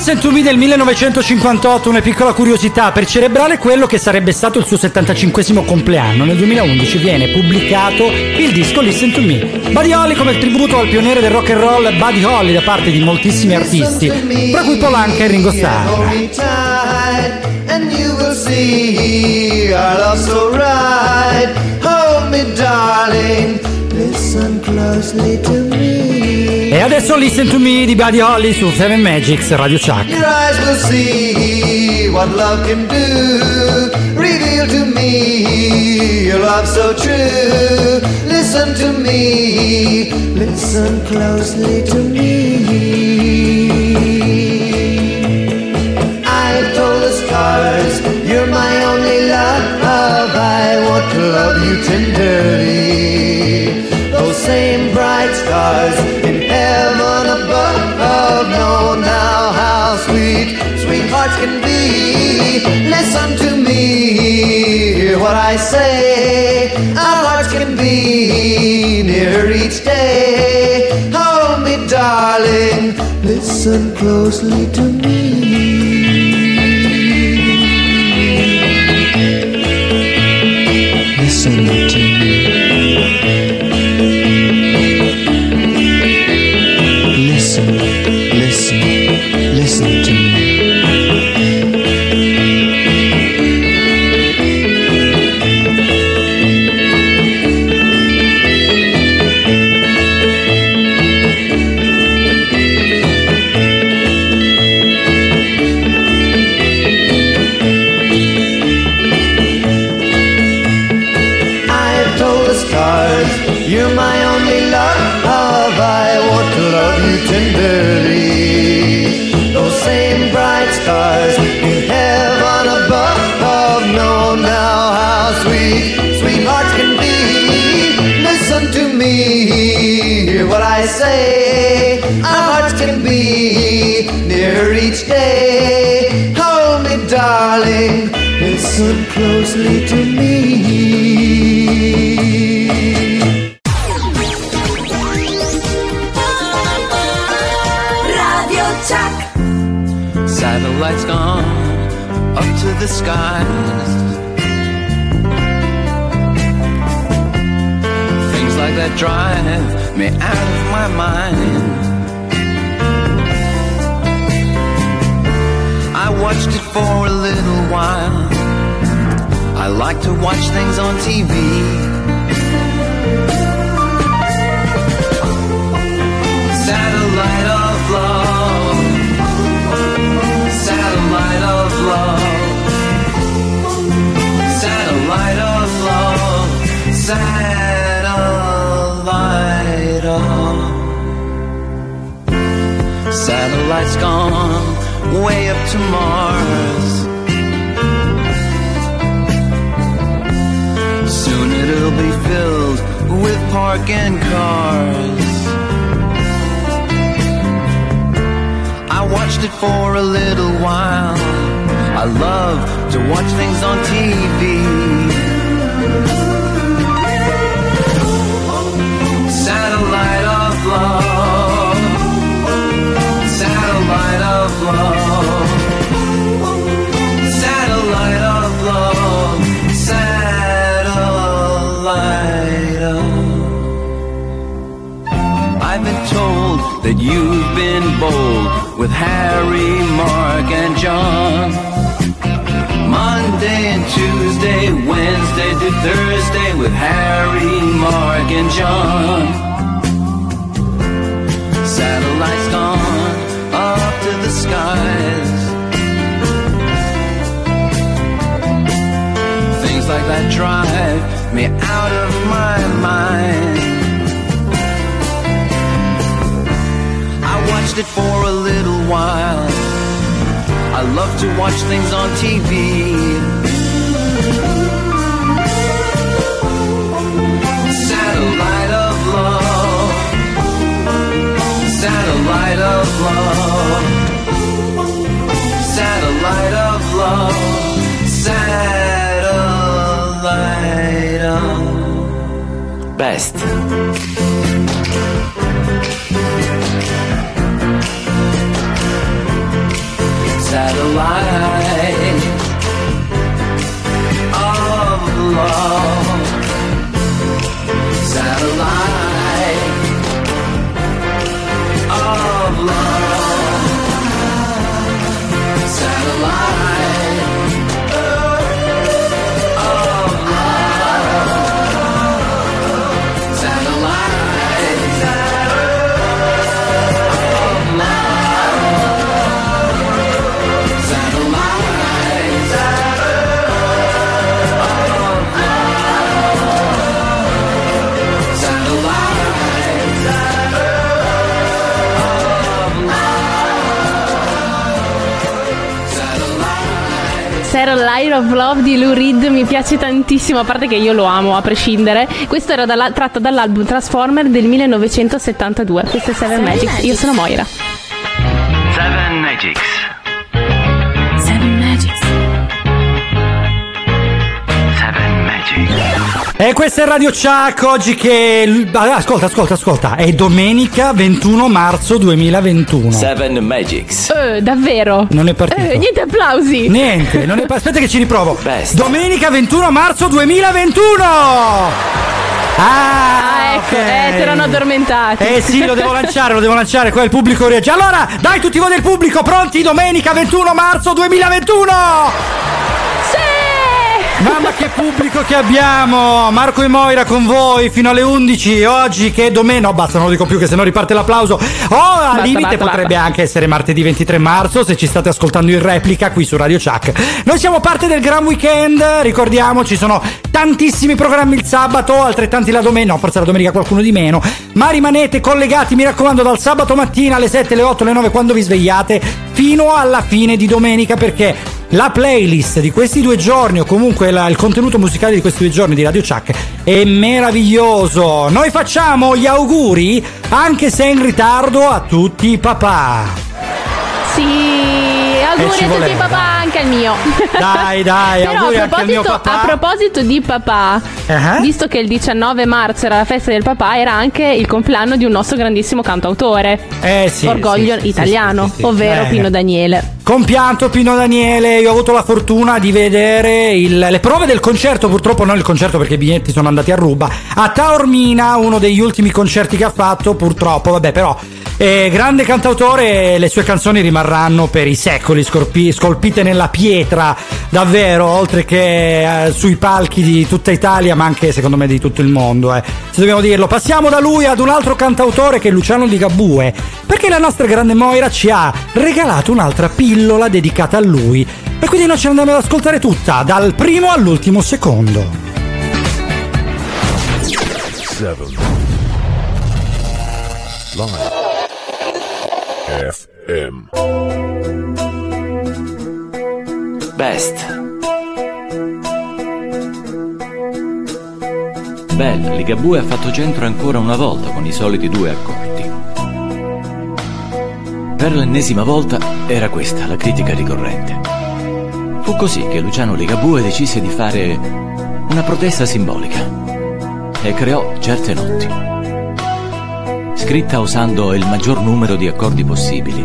Listen to Me del 1958, una piccola curiosità, per celebrare quello che sarebbe stato il suo 75 compleanno, nel 2011 viene pubblicato il disco Listen to Me. Buddy Holly come tributo al pioniere del rock and roll Buddy Holly da parte di moltissimi artisti, tra cui Polanca e Ringo Starr. E adesso Listen to Me di Buddy Holly su 7 Magics Radio Chuck. Your eyes will see what love can do. Reveal to me your love so true. Listen to me, listen closely to me. I told the stars, you're my only love. I want to love you tenderly. Same bright stars in heaven above oh, know now how sweet sweethearts can be. Listen to me, hear what I say. Our hearts can be nearer each day. Hold me, darling, listen closely to me. Satellite of Love di Lou Reed mi piace tantissimo, a parte che io lo amo a prescindere. Questo era dalla- tratto dall'album Transformer del 1972. Questo è Seven Magics. Io sono Moira. Seven Magics. E questo è Radio Chuck oggi che... ah, Ascolta, ascolta, ascolta. È domenica 21 marzo 2021. Seven Magics. Eh, davvero? Non è partito. Eh, niente applausi. Niente, non è... aspetta che ci riprovo. Best. Domenica 21 marzo 2021. Ah, Ah, ecco, eh, si erano addormentati. Eh sì, lo devo lanciare, lo devo lanciare, qua il pubblico reagisce. Allora, dai tutti voi del pubblico, pronti? Domenica 21 marzo 2021! Mamma che pubblico che abbiamo! Marco e Moira con voi fino alle 11 oggi che è domenica. No, basta, non lo dico più che se no riparte l'applauso. O al Basta, limite basta, potrebbe basta. anche essere martedì 23 marzo se ci state ascoltando in replica qui su Radio Chuck. Noi siamo parte del Gran Weekend, ricordiamo ci sono tantissimi programmi il sabato, altrettanti la domenica, no, forse la domenica qualcuno di meno, ma rimanete collegati, mi raccomando, dal sabato mattina alle 7, alle 8, alle 9 quando vi svegliate fino alla fine di domenica perché la playlist di questi due giorni o comunque la- il contenuto musicale di questi due giorni di Radio Chuck è meraviglioso. Noi facciamo gli auguri, anche se in ritardo, a tutti i papà. Sì, Eh, auguri ci a tutti i papà, anche al mio. Dai, dai, Però auguri a anche al mio papà. a proposito di papà, Eh? visto che il 19 marzo era la festa del papà, era anche il compleanno di un nostro grandissimo cantautore. Eh sì, Orgoglio sì, italiano, sì, sì, sì. ovvero Eh. Pino Daniele. Compianto Pino Daniele, io ho avuto la fortuna di vedere il- le prove del concerto, purtroppo non il concerto perché i biglietti sono andati a ruba, a Taormina, uno degli ultimi concerti che ha fatto, purtroppo, vabbè però, eh, grande cantautore, le sue canzoni rimarranno per i secoli scorpi- scolpite nella pietra, davvero, oltre che eh, sui palchi di tutta Italia, ma anche secondo me di tutto il mondo, eh. se dobbiamo dirlo. Passiamo da lui ad un altro cantautore che è Luciano Ligabue, perché la nostra grande Moira ci ha regalato un'altra pillola dedicata a lui. E quindi noi ce l'andiamo ad ascoltare tutta, dal primo all'ultimo secondo. Seven. Live. FM. Best. Beh, Ligabue ha fatto centro ancora una volta con i soliti due accordi. Per l'ennesima volta era questa la critica ricorrente. Fu così che Luciano Ligabue decise di fare una protesta simbolica e creò certe notti. Scritta usando il maggior numero di accordi possibili.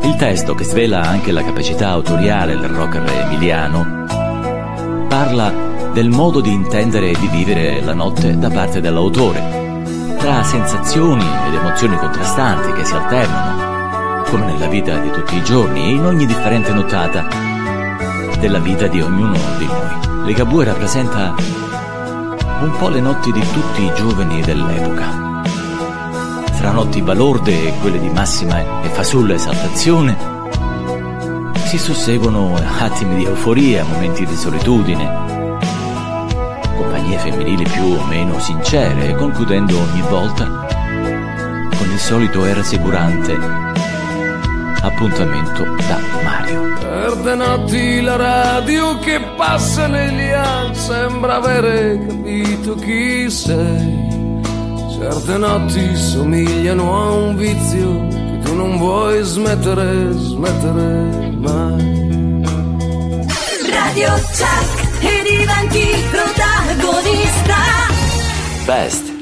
Il testo, che svela anche la capacità autoriale del rocker emiliano, parla del modo di intendere e di vivere la notte da parte dell'autore, tra sensazioni ed emozioni contrastanti che si alternano, come nella vita di tutti i giorni e in ogni differente nottata della vita di ognuno di noi. Ligabue rappresenta un po' le notti di tutti i giovani dell'epoca. Fra notti balorde e quelle di massima e fasulla esaltazione, si susseguono attimi di euforia, momenti di solitudine, compagnie femminili più o meno sincere, concludendo ogni volta con il solito e rassicurante appuntamento da Mario. Certe notti la radio che passa negli anni sembra avere capito chi sei. Certe notti somigliano a un vizio che tu non vuoi smettere, smettere mai. Radio Chuck e diventi protagonista. Best.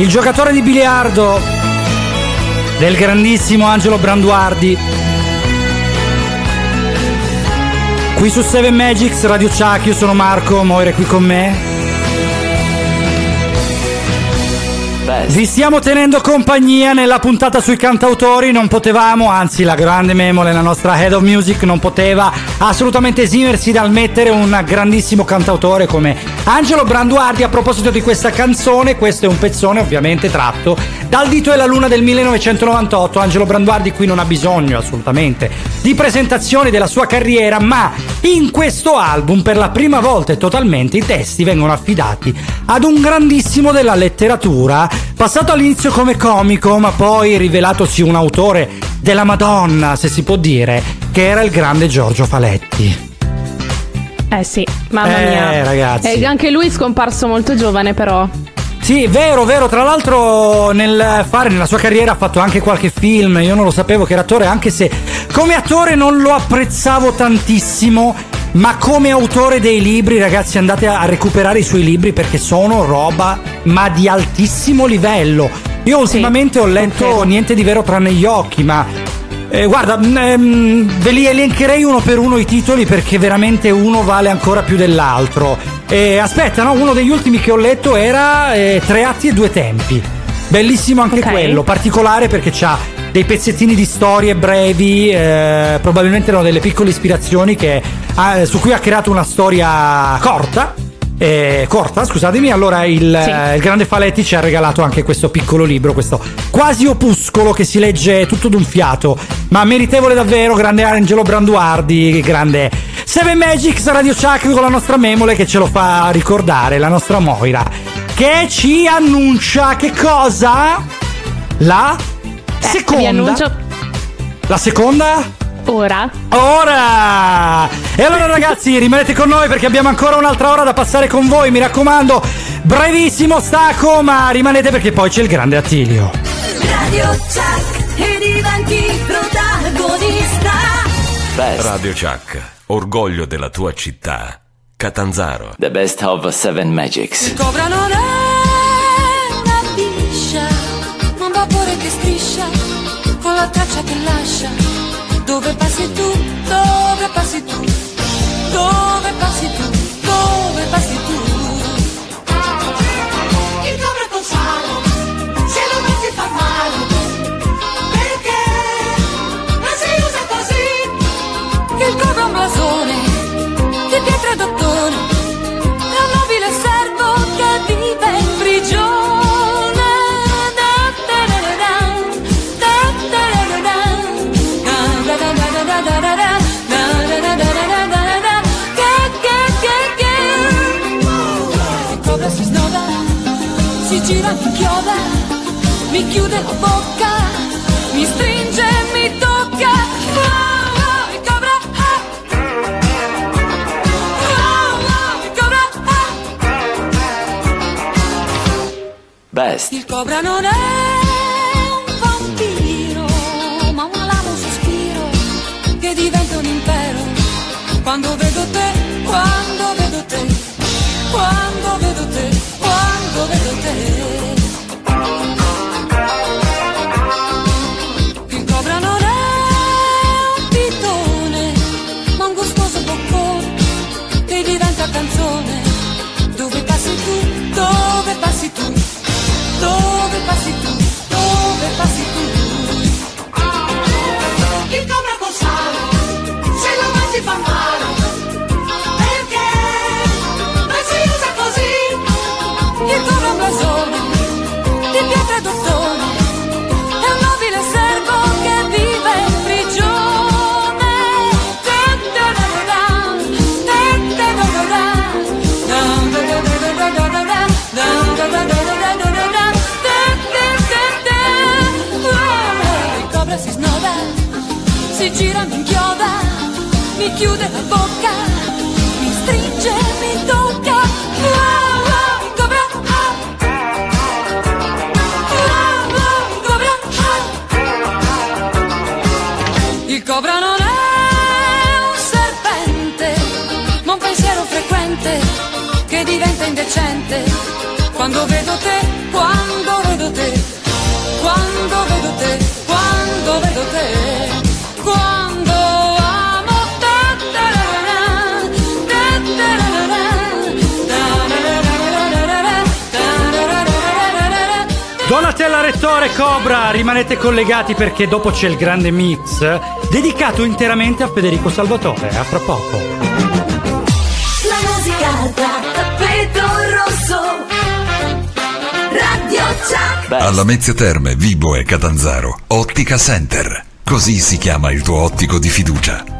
Il giocatore di biliardo del grandissimo Angelo Branduardi. Qui su 7 Magics, Radio Chuck, io sono Marco, Moire qui con me. Vi stiamo tenendo compagnia nella puntata sui cantautori, non potevamo, anzi la grande Memole, la nostra Head of Music, non poteva assolutamente esimersi dal mettere un grandissimo cantautore come Angelo Branduardi. A proposito di questa canzone, questo è un pezzone ovviamente tratto dal Dito e la Luna del 1998. Angelo Branduardi qui non ha bisogno assolutamente di presentazioni della sua carriera, ma in questo album per la prima volta e totalmente i testi vengono affidati ad un grandissimo della letteratura, passato all'inizio come comico, ma poi rivelatosi un autore della Madonna, se si può dire, che era il grande Giorgio Faletti. Eh sì, mamma Eh, mia. ragazzi. E anche lui è scomparso molto giovane, però. Sì, vero, vero. Tra l'altro, nel fare nella sua carriera ha fatto anche qualche film. Io non lo sapevo che era attore, anche se come attore non lo apprezzavo tantissimo. Ma come autore dei libri, ragazzi, andate a recuperare i suoi libri perché sono roba, ma di altissimo livello. Io ultimamente ho letto confermo. niente di vero tranne gli occhi, ma Eh, guarda, mm, ehm, ve li elencherei uno per uno i titoli perché veramente uno vale ancora più dell'altro. Eh, aspetta, no? Uno degli ultimi che ho letto era eh, Tre atti e due tempi. Bellissimo anche Ok. quello, particolare perché c'ha dei pezzettini di storie brevi, eh, probabilmente erano delle piccole ispirazioni che, ah, su cui ha creato una storia corta. eh, corta, scusatemi, allora il, eh, il grande Faletti ci ha regalato anche questo piccolo libro, questo quasi opuscolo che si legge tutto d'un fiato, ma meritevole davvero, grande Angelo Branduardi, grande Seven Magics Radio Chuck con la nostra memole che ce lo fa ricordare, la nostra Moira, che ci annuncia che cosa? La seconda. Vi annuncio La seconda? ora. Ora! E allora ragazzi rimanete con noi perché abbiamo ancora un'altra ora da passare con voi, mi raccomando, brevissimo stacco, ma rimanete perché poi c'è il grande Attilio. Radio Chuck e diventi protagonista. Radio Chuck, orgoglio della tua città. Catanzaro. The best of Seven Magics. Cobra striscia con la traccia che lascia. Dove passi tu, gira, mi chioda, mi chiude la bocca, mi stringe, mi tocca. Il cobra, ah. Il cobra, ah. Best. Il cobra non è un vampiro, ma un alamo sospiro che diventa un impero. Quando vedo te, quando vedo te, de gira, mi inchioda, mi chiude la bocca, mi stringe, mi tocca. No! quando vedo te, quando vedo te, quando vedo te, quando vedo te. Donatella Rettore Cobra, rimanete collegati perché dopo c'è il grande mix dedicato interamente a Federico Salvatore. A fra poco. La musica da tappeto rosso. Radio Chuck. Alla Mezzia Terme, Vibo e Catanzaro, Ottica Center. Così si chiama il tuo ottico di fiducia.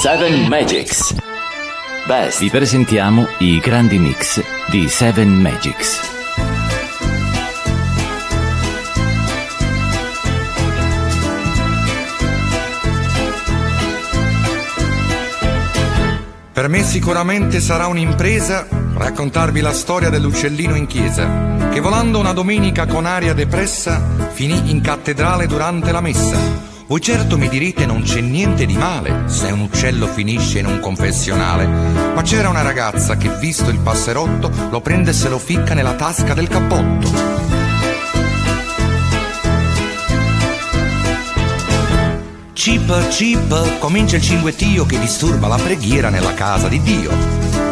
7 Magics. Best. Vi presentiamo i grandi mix di 7 Magics. Per me sicuramente sarà un'impresa raccontarvi la storia dell'uccellino in chiesa, che volando una domenica con aria depressa finì in cattedrale durante la messa. Voi certo mi direte non c'è niente di male se un uccello finisce in un confessionale, ma c'era una ragazza che visto il passerotto lo prende e se lo ficca nella tasca del cappotto. Cip, cip, comincia il cinguettio che disturba la preghiera nella casa di Dio.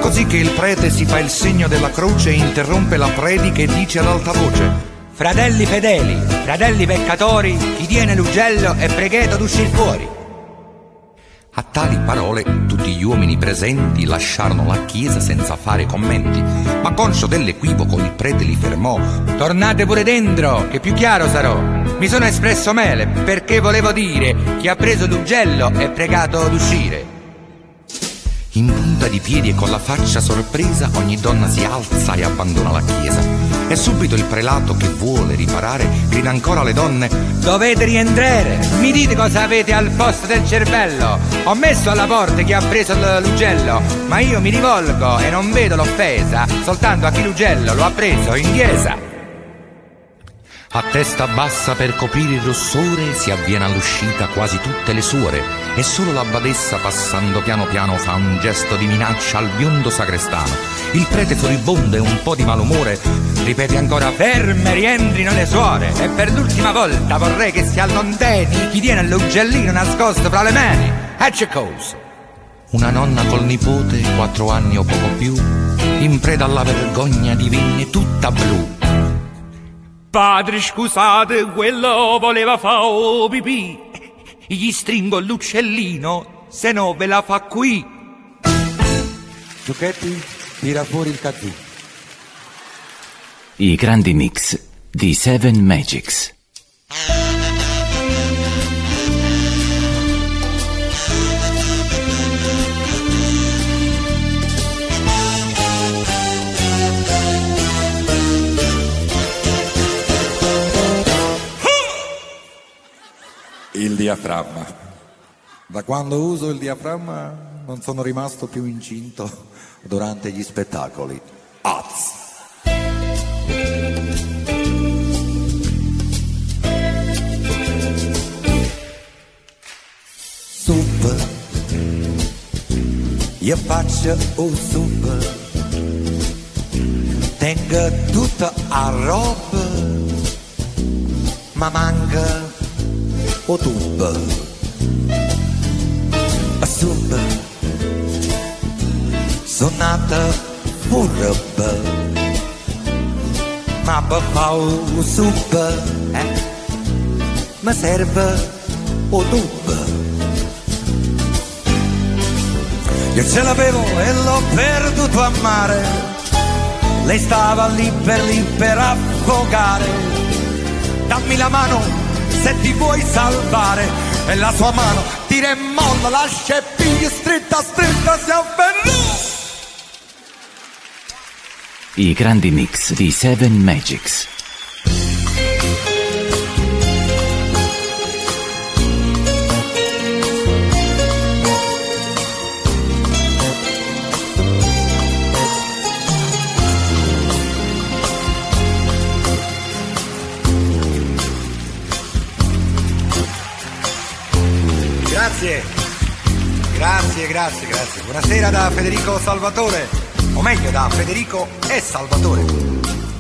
Così che il prete si fa il segno della croce e interrompe la predica e dice ad alta voce: Fratelli fedeli, fratelli peccatori, chi tiene l'ugello è pregheto d'uscir fuori. A tali parole tutti gli uomini presenti lasciarono la chiesa senza fare commenti, ma conscio dell'equivoco il prete li fermò. Tornate pure dentro, che più chiaro sarò. Mi sono espresso male perché volevo dire chi ha preso l'ugello è pregato d'uscire. In punta di piedi e con la faccia sorpresa ogni donna si alza e abbandona la chiesa. E subito il prelato che vuole riparare grida ancora alle donne Dovete rientrare, mi dite cosa avete al posto del cervello. Ho messo alla porta chi ha preso l'ugello, ma io mi rivolgo e non vedo l'offesa, soltanto a chi l'ugello lo ha preso in chiesa. A testa bassa per coprire il rossore si avviene all'uscita quasi tutte le suore e solo la badessa passando piano piano fa un gesto di minaccia al biondo sagrestano. Il prete furibondo e un po' di malumore ripete ancora ferme rientrino le suore e per l'ultima volta vorrei che si allontani chi tiene l'ugellino nascosto fra le mani. Ecce cosa. Una nonna col nipote, quattro anni o poco più, in preda alla vergogna divenne tutta blu. Padre, scusate, quello voleva fare pipì. Gli stringo l'uccellino, se no ve la fa qui. Giucchetti, tira fuori il cazzù. I grandi mix di 7 Magics. Il diaframma. Da quando uso il diaframma non sono rimasto più incinto durante gli spettacoli. Az. Sub. Io faccio un sub. Tengo tutta a roba. Ma manca o tub. Sub. Sonata furba. Ma un sub, eh? Mi serve o tub. Io ce l'avevo e l'ho perduto a mare. Lei stava lì per lì per affogare. Dammi la mano se ti vuoi salvare. E la sua mano tira e molla, lascia e piglia stretta stretta si afferrò. I grandi mix di Seven Magics. Grazie. Grazie, grazie, grazie. Buonasera da Federico Salvatore, o meglio da Federico e Salvatore.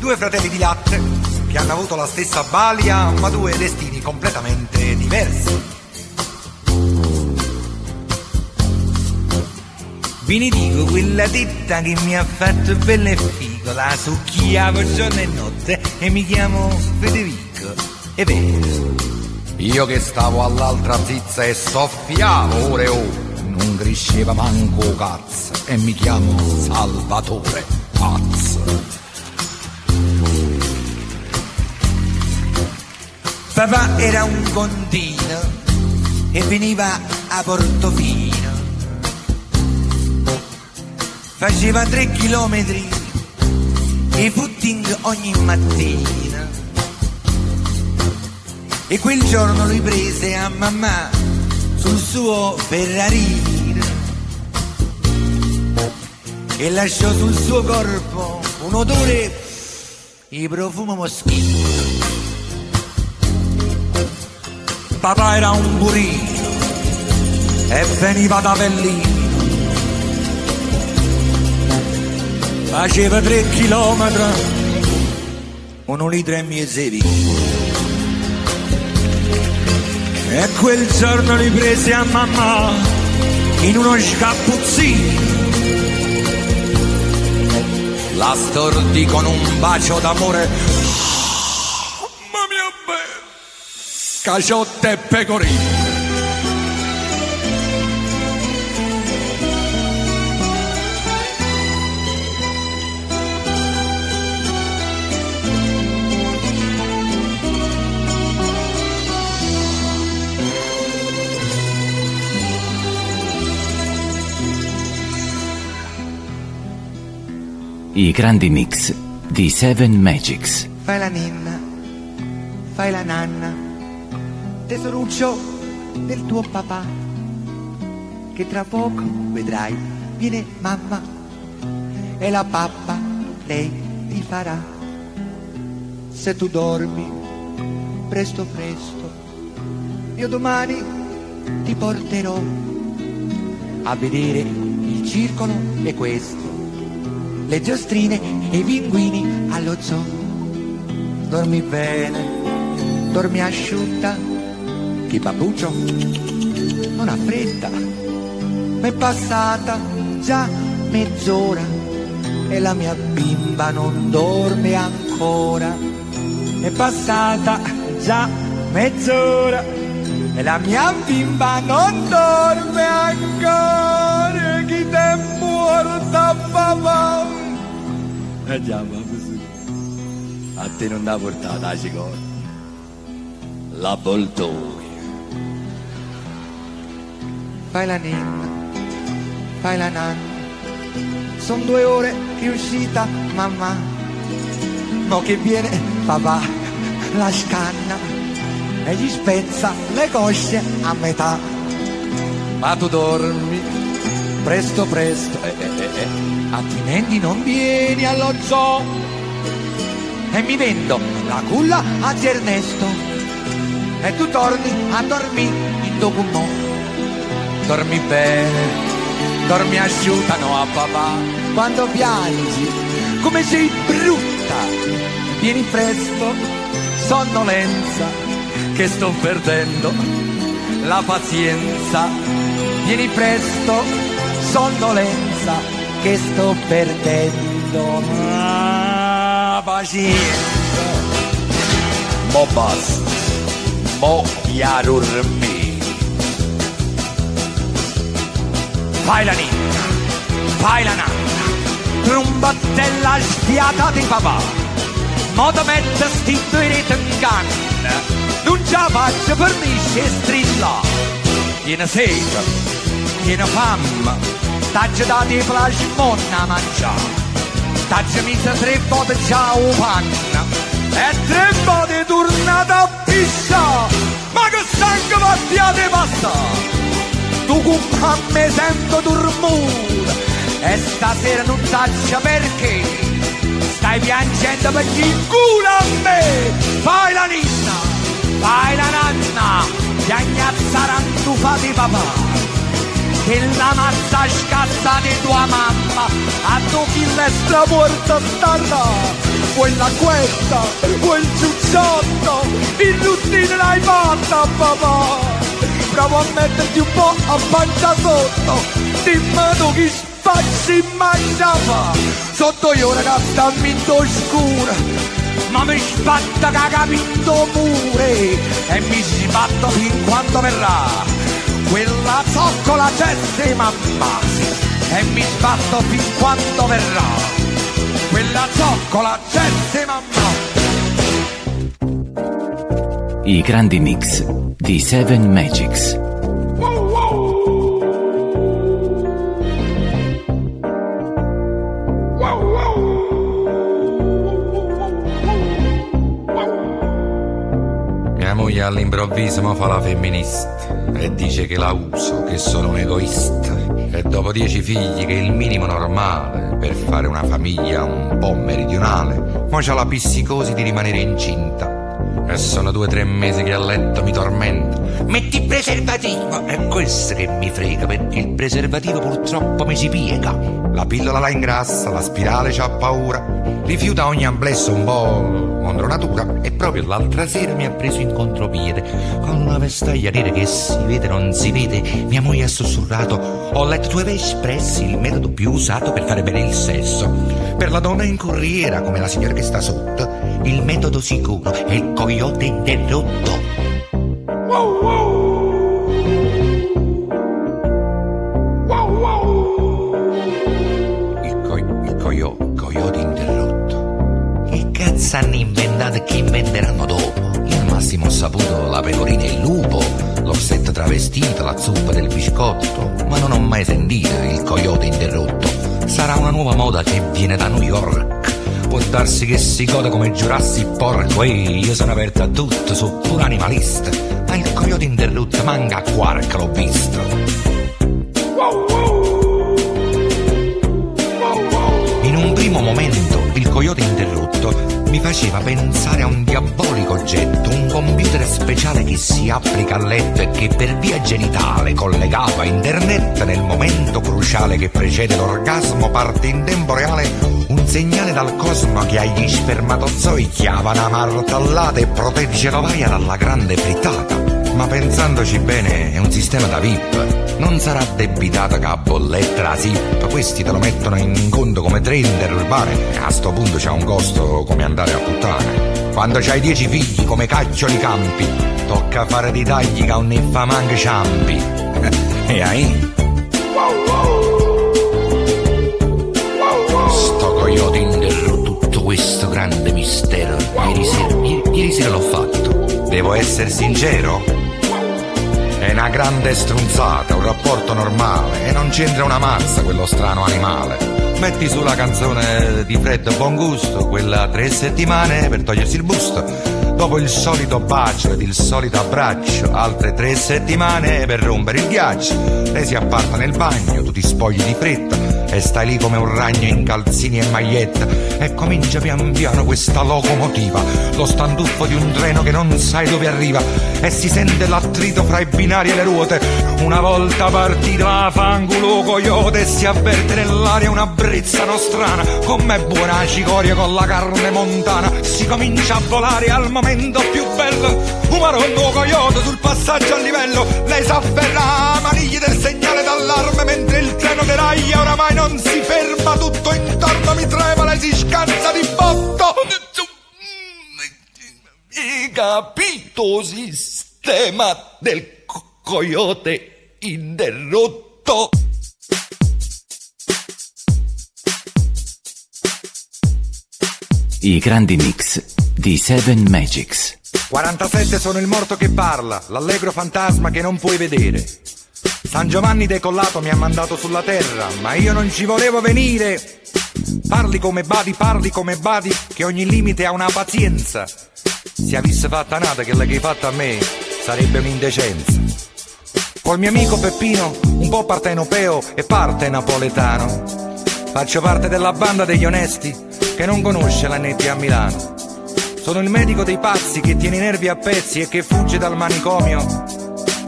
Due fratelli di latte che hanno avuto la stessa balia ma due destini completamente diversi. Vi ne dico quella tetta che mi ha fatto bella e figo, la succhiavo giorno e notte e mi chiamo Federico. È vero. Io che stavo all'altra zizza e soffiavo ore e ore, non cresceva manco cazzo e mi chiamo Salvatore Pazzo. Papà era un contino e veniva a Portofino. Faceva tre chilometri di footing ogni mattina. E quel giorno lui prese a mamma sul suo Ferrari e lasciò sul suo corpo un odore di profumo moschino. Papà era un burino e veniva da Avellino. Faceva tre chilometri, un litro e mezzo di vino. E quel giorno li presi a mamma in uno scappuzzino. La stordì con un bacio d'amore. Mamma mia bella! Caciotte e pecorino. I grandi mix di Seven Magics. Fai la ninna, fai la nanna, tesoruccio del tuo papà, che tra poco vedrai, viene mamma e la pappa lei ti farà. Se tu dormi presto presto, io domani ti porterò a vedere il circolo e questo le giostrine e i pinguini allo zoo. Dormi bene, dormi asciutta, che papuccio non ha fretta. È passata già mezz'ora e la mia bimba non dorme ancora. È passata già mezz'ora e la mia bimba non dorme ancora. Porta papà? Eh già, ma così. A te non l'ha portata la cicoria. L'avvoltoio. Fai la ninna, fai la nanna. Sono due ore che è uscita mamma. Mo che viene papà, la scanna e gli spezza le cosce a metà. Ma tu dormi, presto presto, eh, eh, eh, eh, altrimenti non vieni allo zoo. E mi vendo la culla a Ernesto. E tu torni a dormire in documento. Dormi bene, dormi asciutta, no a papà. Quando piangi, come sei brutta, vieni presto, sonnolenza, che sto perdendo la pazienza. Vieni presto, sonnolenza, che sto perdendo la pazienza. Mo basta, mo chiarurmi. Fai la ninna, fai la nanna, tromba della sfiata di papà. Modo mette sti due rete in canna, non ce la faccio per me se strilla. Tiene sete, tiene fame, t'aggi dato i plasmonna a mangiare. T'aggi messo tre volte già o panna, e tre volte tornata a pissa. Ma che sangue mattia di pasta! Tu con me sento dormore e stasera non saccia perché stai piangendo per il culo a me fai la ninna fai la nanna piagnazzarando fa di papà che la mazza scazza di tua mamma. A tu finestra morta starà quella questa quel ciucciotto in routine l'hai fatta papà. Provo a metterti un po' a pancia sotto dimmi tu chi spazzi mangiava. Sotto io ragazzi sta vinto scura ma mi spatta che ha capito pure. E mi sbatto fin quando verrà quella zoccola Jessie mamma e mi sbatto fin quando verrà. Quella zoccola Jessie mamma. I grandi mix di Seven Magics. Mia moglie all'improvviso fa la femminista e dice che la uso, che sono un egoista. E dopo dieci figli, che è il minimo normale per fare una famiglia un po' meridionale, mo c'ha la psicosi di rimanere incinta. E sono due o tre mesi che a letto mi tormenta. Metti il preservativo! È questo che mi frega, perché il preservativo purtroppo mi si piega. La pillola la ingrassa, la spirale c'ha paura. Rifiuta ogni amplesso un po' contro natura. E proprio l'altra sera mi ha preso in contropiede. Con una vestaglia nera che si vede non si vede, mia moglie ha sussurrato. Ho letto tue espressi, il metodo più usato per fare bene il sesso. Per la donna in corriera, come la signora che sta sotto, il metodo sicuro è il coyote interrotto. Il, inventato e che inventeranno dopo? Io al massimo ho saputo la pecorina e il lupo, l'orsetto travestito, la zuppa del biscotto, ma non ho mai sentito il coyote interrotto. Sarà una nuova moda che viene da New York. Può darsi che si goda come Jurassic Park. Ehi, io sono aperto a tutto, sono pure animalista. Ma il coyote interrotto manca a quark, l'ho visto. In un primo momento il coyote interrotto mi faceva pensare a un diabolico oggetto, un computer speciale che si applica al letto e che per via genitale collegato a internet nel momento cruciale che precede l'orgasmo parte in tempo reale un segnale dal cosmo che agli spermatozoi chiava una martellata e protegge l'ovaia dalla grande frittata. Ma pensandoci bene è un sistema da VIP, non sarà debitata che a bolletta la SIP, questi te lo mettono in conto come trader urbane, a sto punto c'è un costo come andare a puttane. Quando c'hai dieci figli come caccioli campi, tocca fare dei tagli che un ne fa manca ciampi. e ahì? Sto coyote interrotto tutto questo grande mistero. Ieri sera, ieri, ieri sera l'ho fatto. Devo essere sincero? Una grande strunzata, un rapporto normale e non c'entra una mazza quello strano animale. Metti su la canzone di Fred Buon Gusto, quella tre settimane per togliersi il busto. Dopo il solito bacio ed il solito abbraccio, altre tre settimane per rompere il ghiaccio. Lei si apparta nel bagno, tu ti spogli di fretta e stai lì come un ragno in calzini e maglietta. E comincia pian piano questa locomotiva, lo standuffo di un treno che non sai dove arriva. E si sente l'attrito fra i binari e le ruote. Una volta partita fangulo coyote si avverte nell'aria una brezza nostrana, com'è buona la cicoria con la carne montana. Si comincia a volare al momento più bello, un maronno coyote sul passaggio a livello, lei s'afferra a maniglie del segnale d'allarme mentre il treno deraglia oramai non si ferma, tutto intorno mi trema, lei si scansa di botto. Hai capito sistema del co- coyote interrotto? I grandi mix di Seven Magics. 47 sono il morto che parla, l'allegro fantasma che non puoi vedere. San Giovanni decollato mi ha mandato sulla terra, ma io non ci volevo venire. Parli come badi, parli come badi, che ogni limite ha una pazienza. Se avesse fatta nata che l'hai fatta a me, sarebbe un'indecenza. Col mio amico Peppino, un po' partenopeo e parte napoletano. Faccio parte della banda degli onesti che non conosce la Netti a Milano. Sono il medico dei pazzi che tiene i nervi a pezzi e che fugge dal manicomio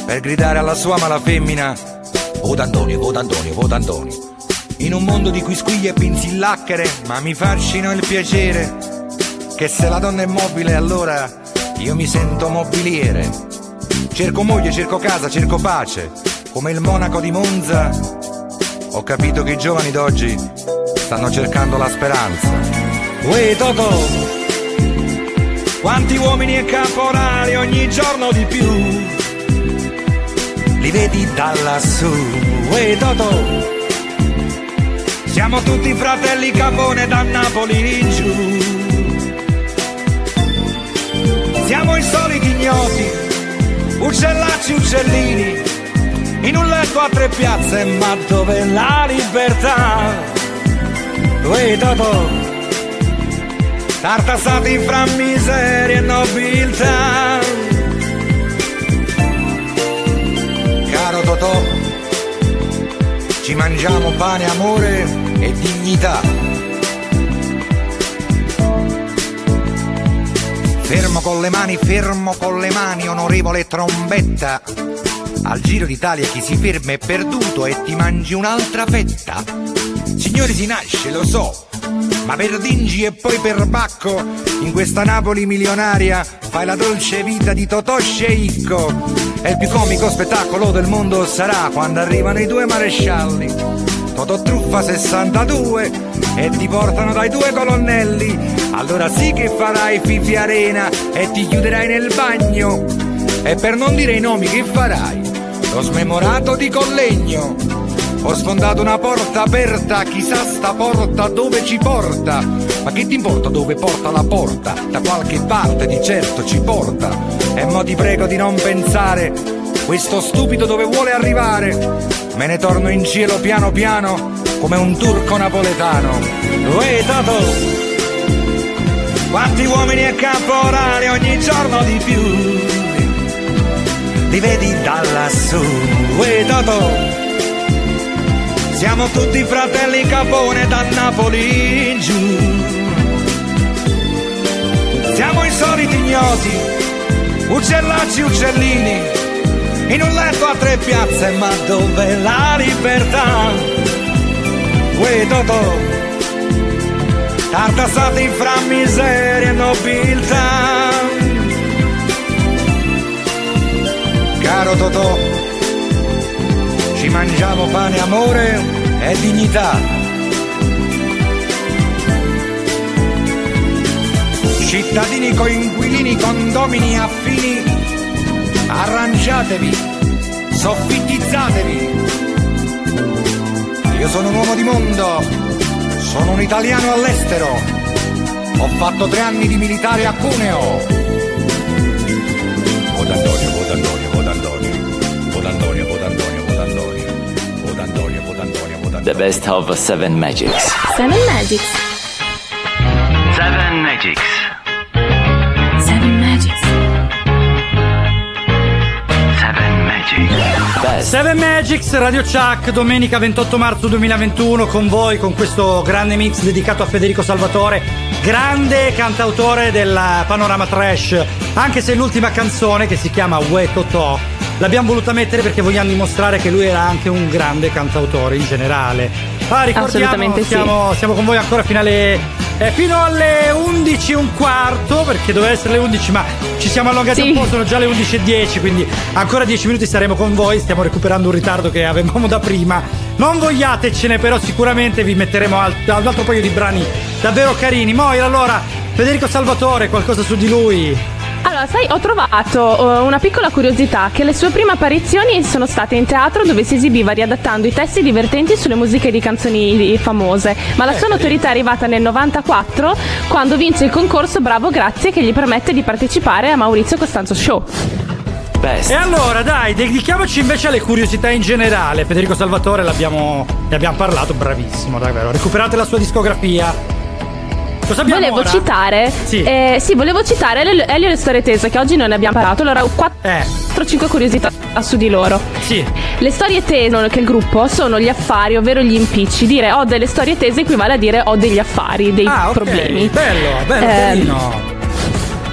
per gridare alla sua mala femmina Vota Antonio, vota Antonio, vota Antonio. In un mondo di quisquiglie e pinzillacchere, ma mi fascino il piacere che se la donna è mobile allora io mi sento mobiliere. Cerco moglie, cerco casa, cerco pace, come il monaco di Monza. Ho capito che i giovani d'oggi stanno cercando la speranza. Uè Toto, quanti uomini e caporali ogni giorno di più li vedi da lassù. Uè Toto, siamo tutti fratelli Capone da Napoli in giù. Siamo i soliti ignoti, uccellacci uccellini, in un letto a tre piazze, ma dove la libertà? Uè Toto, tartassati fra miseria e nobiltà. Totò, ci mangiamo pane, amore e dignità. Fermo con le mani, fermo con le mani, onorevole trombetta. Al giro d'Italia chi si ferma è perduto e ti mangi un'altra fetta. Signori si nasce, lo so, ma per Dingi e poi per Bacco, in questa Napoli milionaria, fai la dolce vita di Totò Sceicco. E il più comico spettacolo del mondo sarà quando arrivano i due marescialli. Totò Truffa 62 e ti portano dai due colonnelli. Allora sì che farai Fifi Arena e ti chiuderai nel bagno. E per non dire i nomi che farai, lo smemorato di Collegno. Ho sfondato una porta aperta, chissà sta porta dove ci porta. Ma che ti importa dove porta la porta? Da qualche parte di certo ci porta. E mo ti prego di non pensare, questo stupido dove vuole arrivare. Me ne torno in cielo piano piano, come un turco napoletano. Uè Tato, quanti uomini e caporali ogni giorno di più. Li vedi da lassù, uè Tato. Siamo tutti fratelli Capone da Napoli in giù. Siamo i soliti ignoti, uccellacci uccellini, in un letto a tre piazze, ma dove la libertà? Uè Totò, tartassati fra miseria e nobiltà. Caro Totò, ci mangiamo pane, amore e dignità. Cittadini coinquilini, condomini affini, arrangiatevi, soffitizzatevi. Io sono un uomo di mondo, sono un italiano all'estero, ho fatto tre anni di militare a Cuneo. Vota Antonio, vota Antonio, vota Antonio, vota Antonio, vota Antonio, The best of Seven Magics. Seven Magics. Seven Magics. Seven Magics. Seven Magics. Seven Magics, Radio Chuck, domenica 28 marzo 2021 con voi con questo grande mix dedicato a Federico Salvatore, grande cantautore del panorama trash, anche se l'ultima canzone che si chiama Uè Totò l'abbiamo voluta mettere perché vogliamo dimostrare che lui era anche un grande cantautore in generale. Ah, ricordiamo, Assolutamente sì. siamo, siamo con voi ancora fino alle, eh, fino alle 11 e un quarto, perché doveva essere le 11, ma ci siamo allungati Sì. un po', sono già le 11 e 10, quindi ancora 10 minuti saremo con voi, stiamo recuperando un ritardo che avevamo da prima. Non vogliatecene, però sicuramente vi metteremo al- un altro paio di brani davvero carini. Moira, allora, Federico Salvatore, qualcosa su di lui? Allora, sai, ho trovato eh, una piccola curiosità che le sue prime apparizioni sono state in teatro dove si esibiva riadattando i testi divertenti sulle musiche di canzoni famose, ma la sua notorietà è arrivata nel 94 quando vince il concorso Bravo Grazie che gli permette di partecipare a Maurizio Costanzo Show. E allora, dai, dedichiamoci invece alle curiosità in generale. Federico Salvatore l'abbiamo, ne abbiamo parlato, bravissimo, davvero. Recuperate la sua discografia. Cosa abbiamo Volevo ora? citare, Sì. eh, sì, volevo citare Elio e le storie tese che oggi non ne abbiamo parlato. Allora, ho 4-5 curiosità su di loro. Sì. Le storie tese che il gruppo sono gli affari, ovvero gli impicci. Dire ho delle storie tese equivale a dire ho degli affari, dei Ah, ok, problemi. Bello, bello, Eh, carino.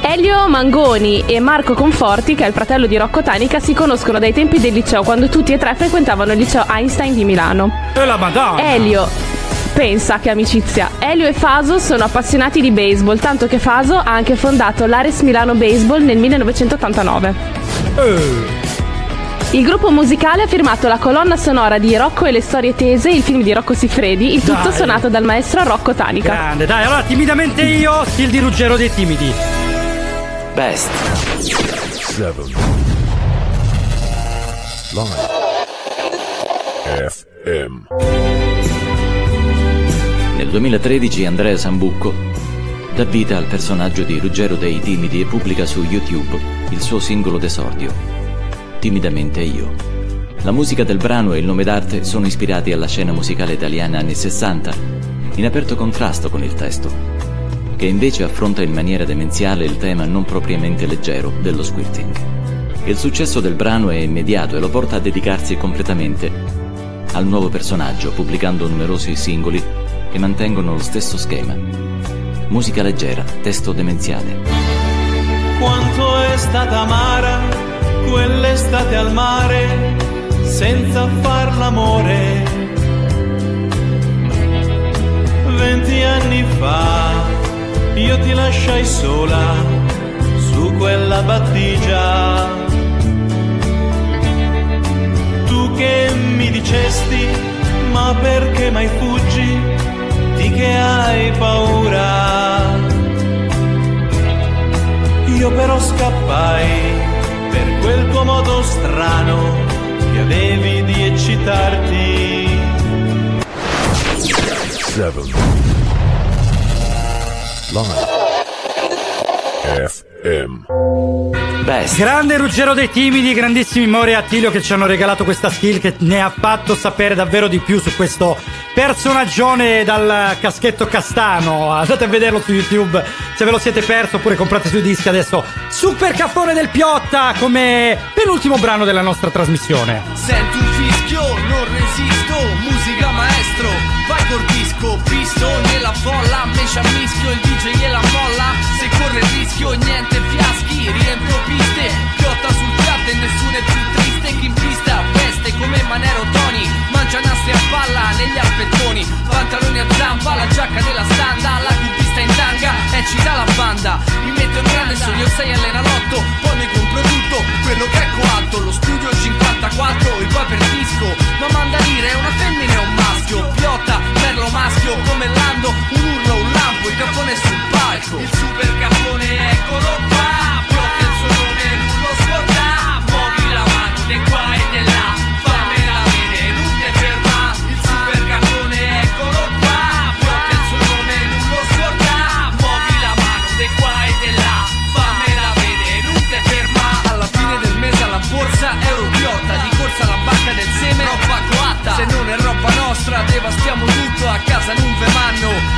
Elio Mangoni e Marco Conforti, che è il fratello di Rocco Tanica, si conoscono dai tempi del liceo, quando tutti e tre frequentavano il liceo Einstein di Milano. E la madonna. Elio, pensa che amicizia. Elio e Faso sono appassionati di baseball, tanto che Faso ha anche fondato l'Ares Milano Baseball nel 1989. Il gruppo musicale ha firmato la colonna sonora di Rocco e le storie tese, il film di Rocco Siffredi, il tutto Dai. suonato dal maestro Rocco Tanica. Grande, dai, allora timidamente io, stil di Ruggero dei timidi. Best. Seven. Live. FM. Nel 2013 Andrea Sambucco dà vita al personaggio di Ruggero dei Timidi e pubblica su YouTube il suo singolo d'esordio, Timidamente io. La musica del brano e il nome d'arte sono ispirati alla scena musicale italiana anni 60, in aperto contrasto con il testo, che invece affronta in maniera demenziale il tema non propriamente leggero dello squirting. Il successo del brano è immediato e lo porta a dedicarsi completamente al nuovo personaggio, pubblicando numerosi singoli che mantengono lo stesso schema. Musica leggera, testo demenziale. Quanto è stata amara quell'estate al mare senza far l'amore. Venti anni fa io ti lasciai sola su quella battigia. Tu che mi dicesti ma perché mai fuggi? Di che hai paura? Io però scappai per quel tuo modo strano che avevi di eccitarti. Seven. Live. FM. Best. Grande Ruggero dei Timidi, grandissimi More e Attilio che ci hanno regalato questa skill che ne ha fatto sapere davvero di più su questo personaggione dal caschetto castano. Andate a vederlo su YouTube se ve lo siete perso oppure comprate sui dischi adesso. Super caffone del Piotta come penultimo brano della nostra trasmissione. Sento un fischio, non resisto, musica maestro, vai col disco, visto nella folla, me ci ammischio, il DJ gliela molla, se corre il rischio niente fiaschi, riempio piste, piotta sul piatto e nessuno è più triste, chi in pista veste come Manero Tony, mangia nastri a palla negli alpettoni, pantaloni a zampa, la giacca della standa, la cubista in tanga, e ci dà la banda, mi metto in grande sogno 6 allenalotto, poi mi compro tutto, quello che è coatto, lo studio 54, il poi per disco, ma manda dire è una femmina e un maschio, piotta, merlo maschio, come Lando, un urlo, un lampo, il cappone sul palco, il super cappone eccolo qua,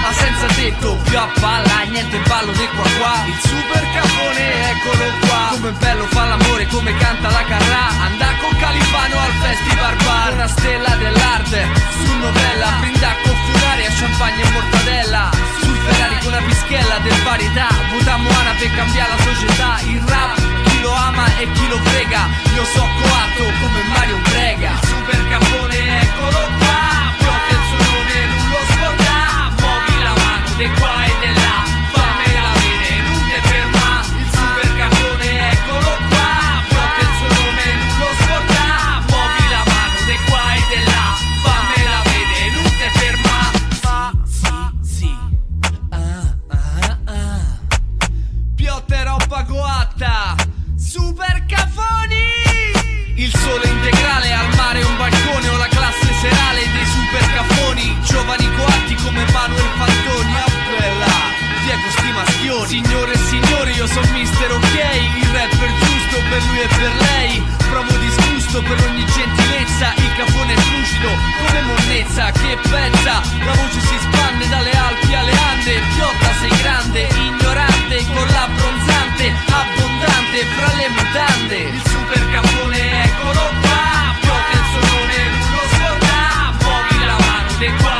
ha senza tetto, più a palla, niente ballo di qua qua, il super capone eccolo qua, come bello fa l'amore, come canta la carrà, andà con Califano al festival bar, una stella dell'arte, su novella, brinda con funaria, champagne e mortadella, sul Ferrari con una pischella del varietà, votammo Ana per cambiare la società, il rap, chi lo ama e chi lo frega, io so coatto come Mario Brega, super capone eccolo qua, qua e di Fammela bene, non te ferma Il super capone, eccolo qua Fate il suo nome, non lo scorda Muovi la mano di qua e di Fammela bene, non te ferma Fa, sì, sì ah, ah, ah. Piotte roba coatta Super cafoni Il sole integrale al mare un balcone o la classe serale dei super cafoni Giovani coatti come Manuel Fantini Signore e signori, io sono Mister Ok, il rapper giusto per lui e per lei. Provo disgusto per ogni gentilezza, il capone è lucido come monnezza che pensa. La voce si spanne dalle Alpi alle Ande, piotta sei grande, ignorante, con l'abbronzante, abbondante fra le mutande. Il super capone eccolo qua, piotta il suo nome, uno scorda, muovi la mano dei quattro.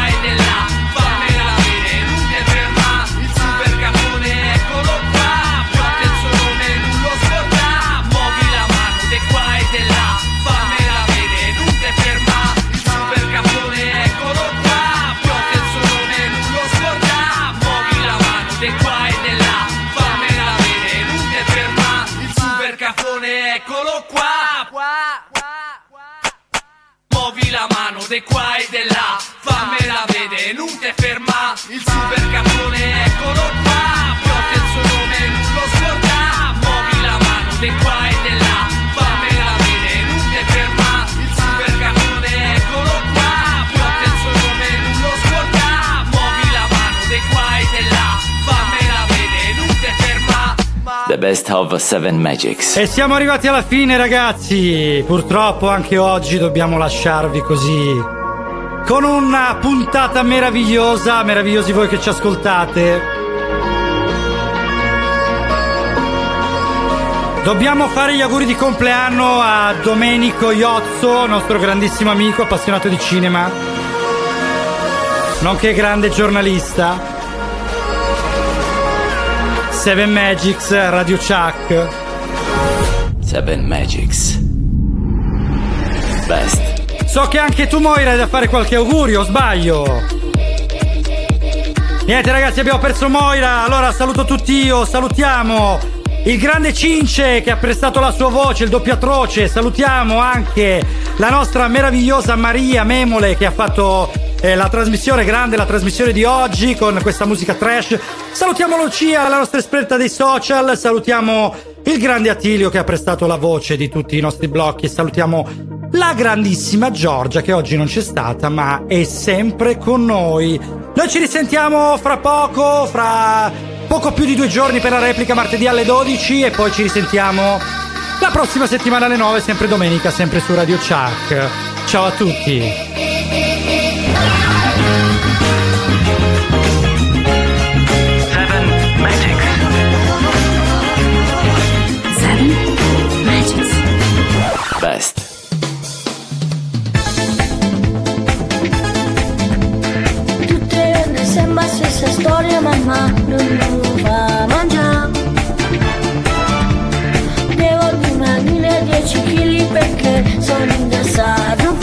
De qua e de là Fammela vedere, non te ferma. Il super capone eccolo qua Best of Seven Magics. E siamo arrivati alla fine, ragazzi. Purtroppo anche oggi dobbiamo lasciarvi così. Con una puntata meravigliosa, meravigliosi voi che ci ascoltate. Dobbiamo fare gli auguri di compleanno a Domenico Iozzo, nostro grandissimo amico, appassionato di cinema, nonché grande giornalista. Seven Magics, Radio Chuck. Seven Magics. Best. So che anche tu Moira hai da fare qualche augurio, o sbaglio? Niente ragazzi, abbiamo perso Moira, allora saluto tutti io, salutiamo il grande Cince che ha prestato la sua voce, il doppio atroce, salutiamo anche la nostra meravigliosa Maria Memole che ha fatto eh, la trasmissione grande, la trasmissione di oggi con questa musica trash. Salutiamo Lucia, la nostra esperta dei social, salutiamo il grande Attilio che ha prestato la voce di tutti i nostri blocchi salutiamo la grandissima Giorgia che oggi non c'è stata ma è sempre con noi. Noi ci risentiamo fra poco, fra poco più di due giorni per la replica martedì alle 12 e poi ci risentiamo la prossima settimana alle 9, sempre domenica, sempre su Radio Chuck. Ciao a tutti. Stessa storia, mamma non lo fa mangiare. Devo dimagrire 10 kg perché sono ingrassato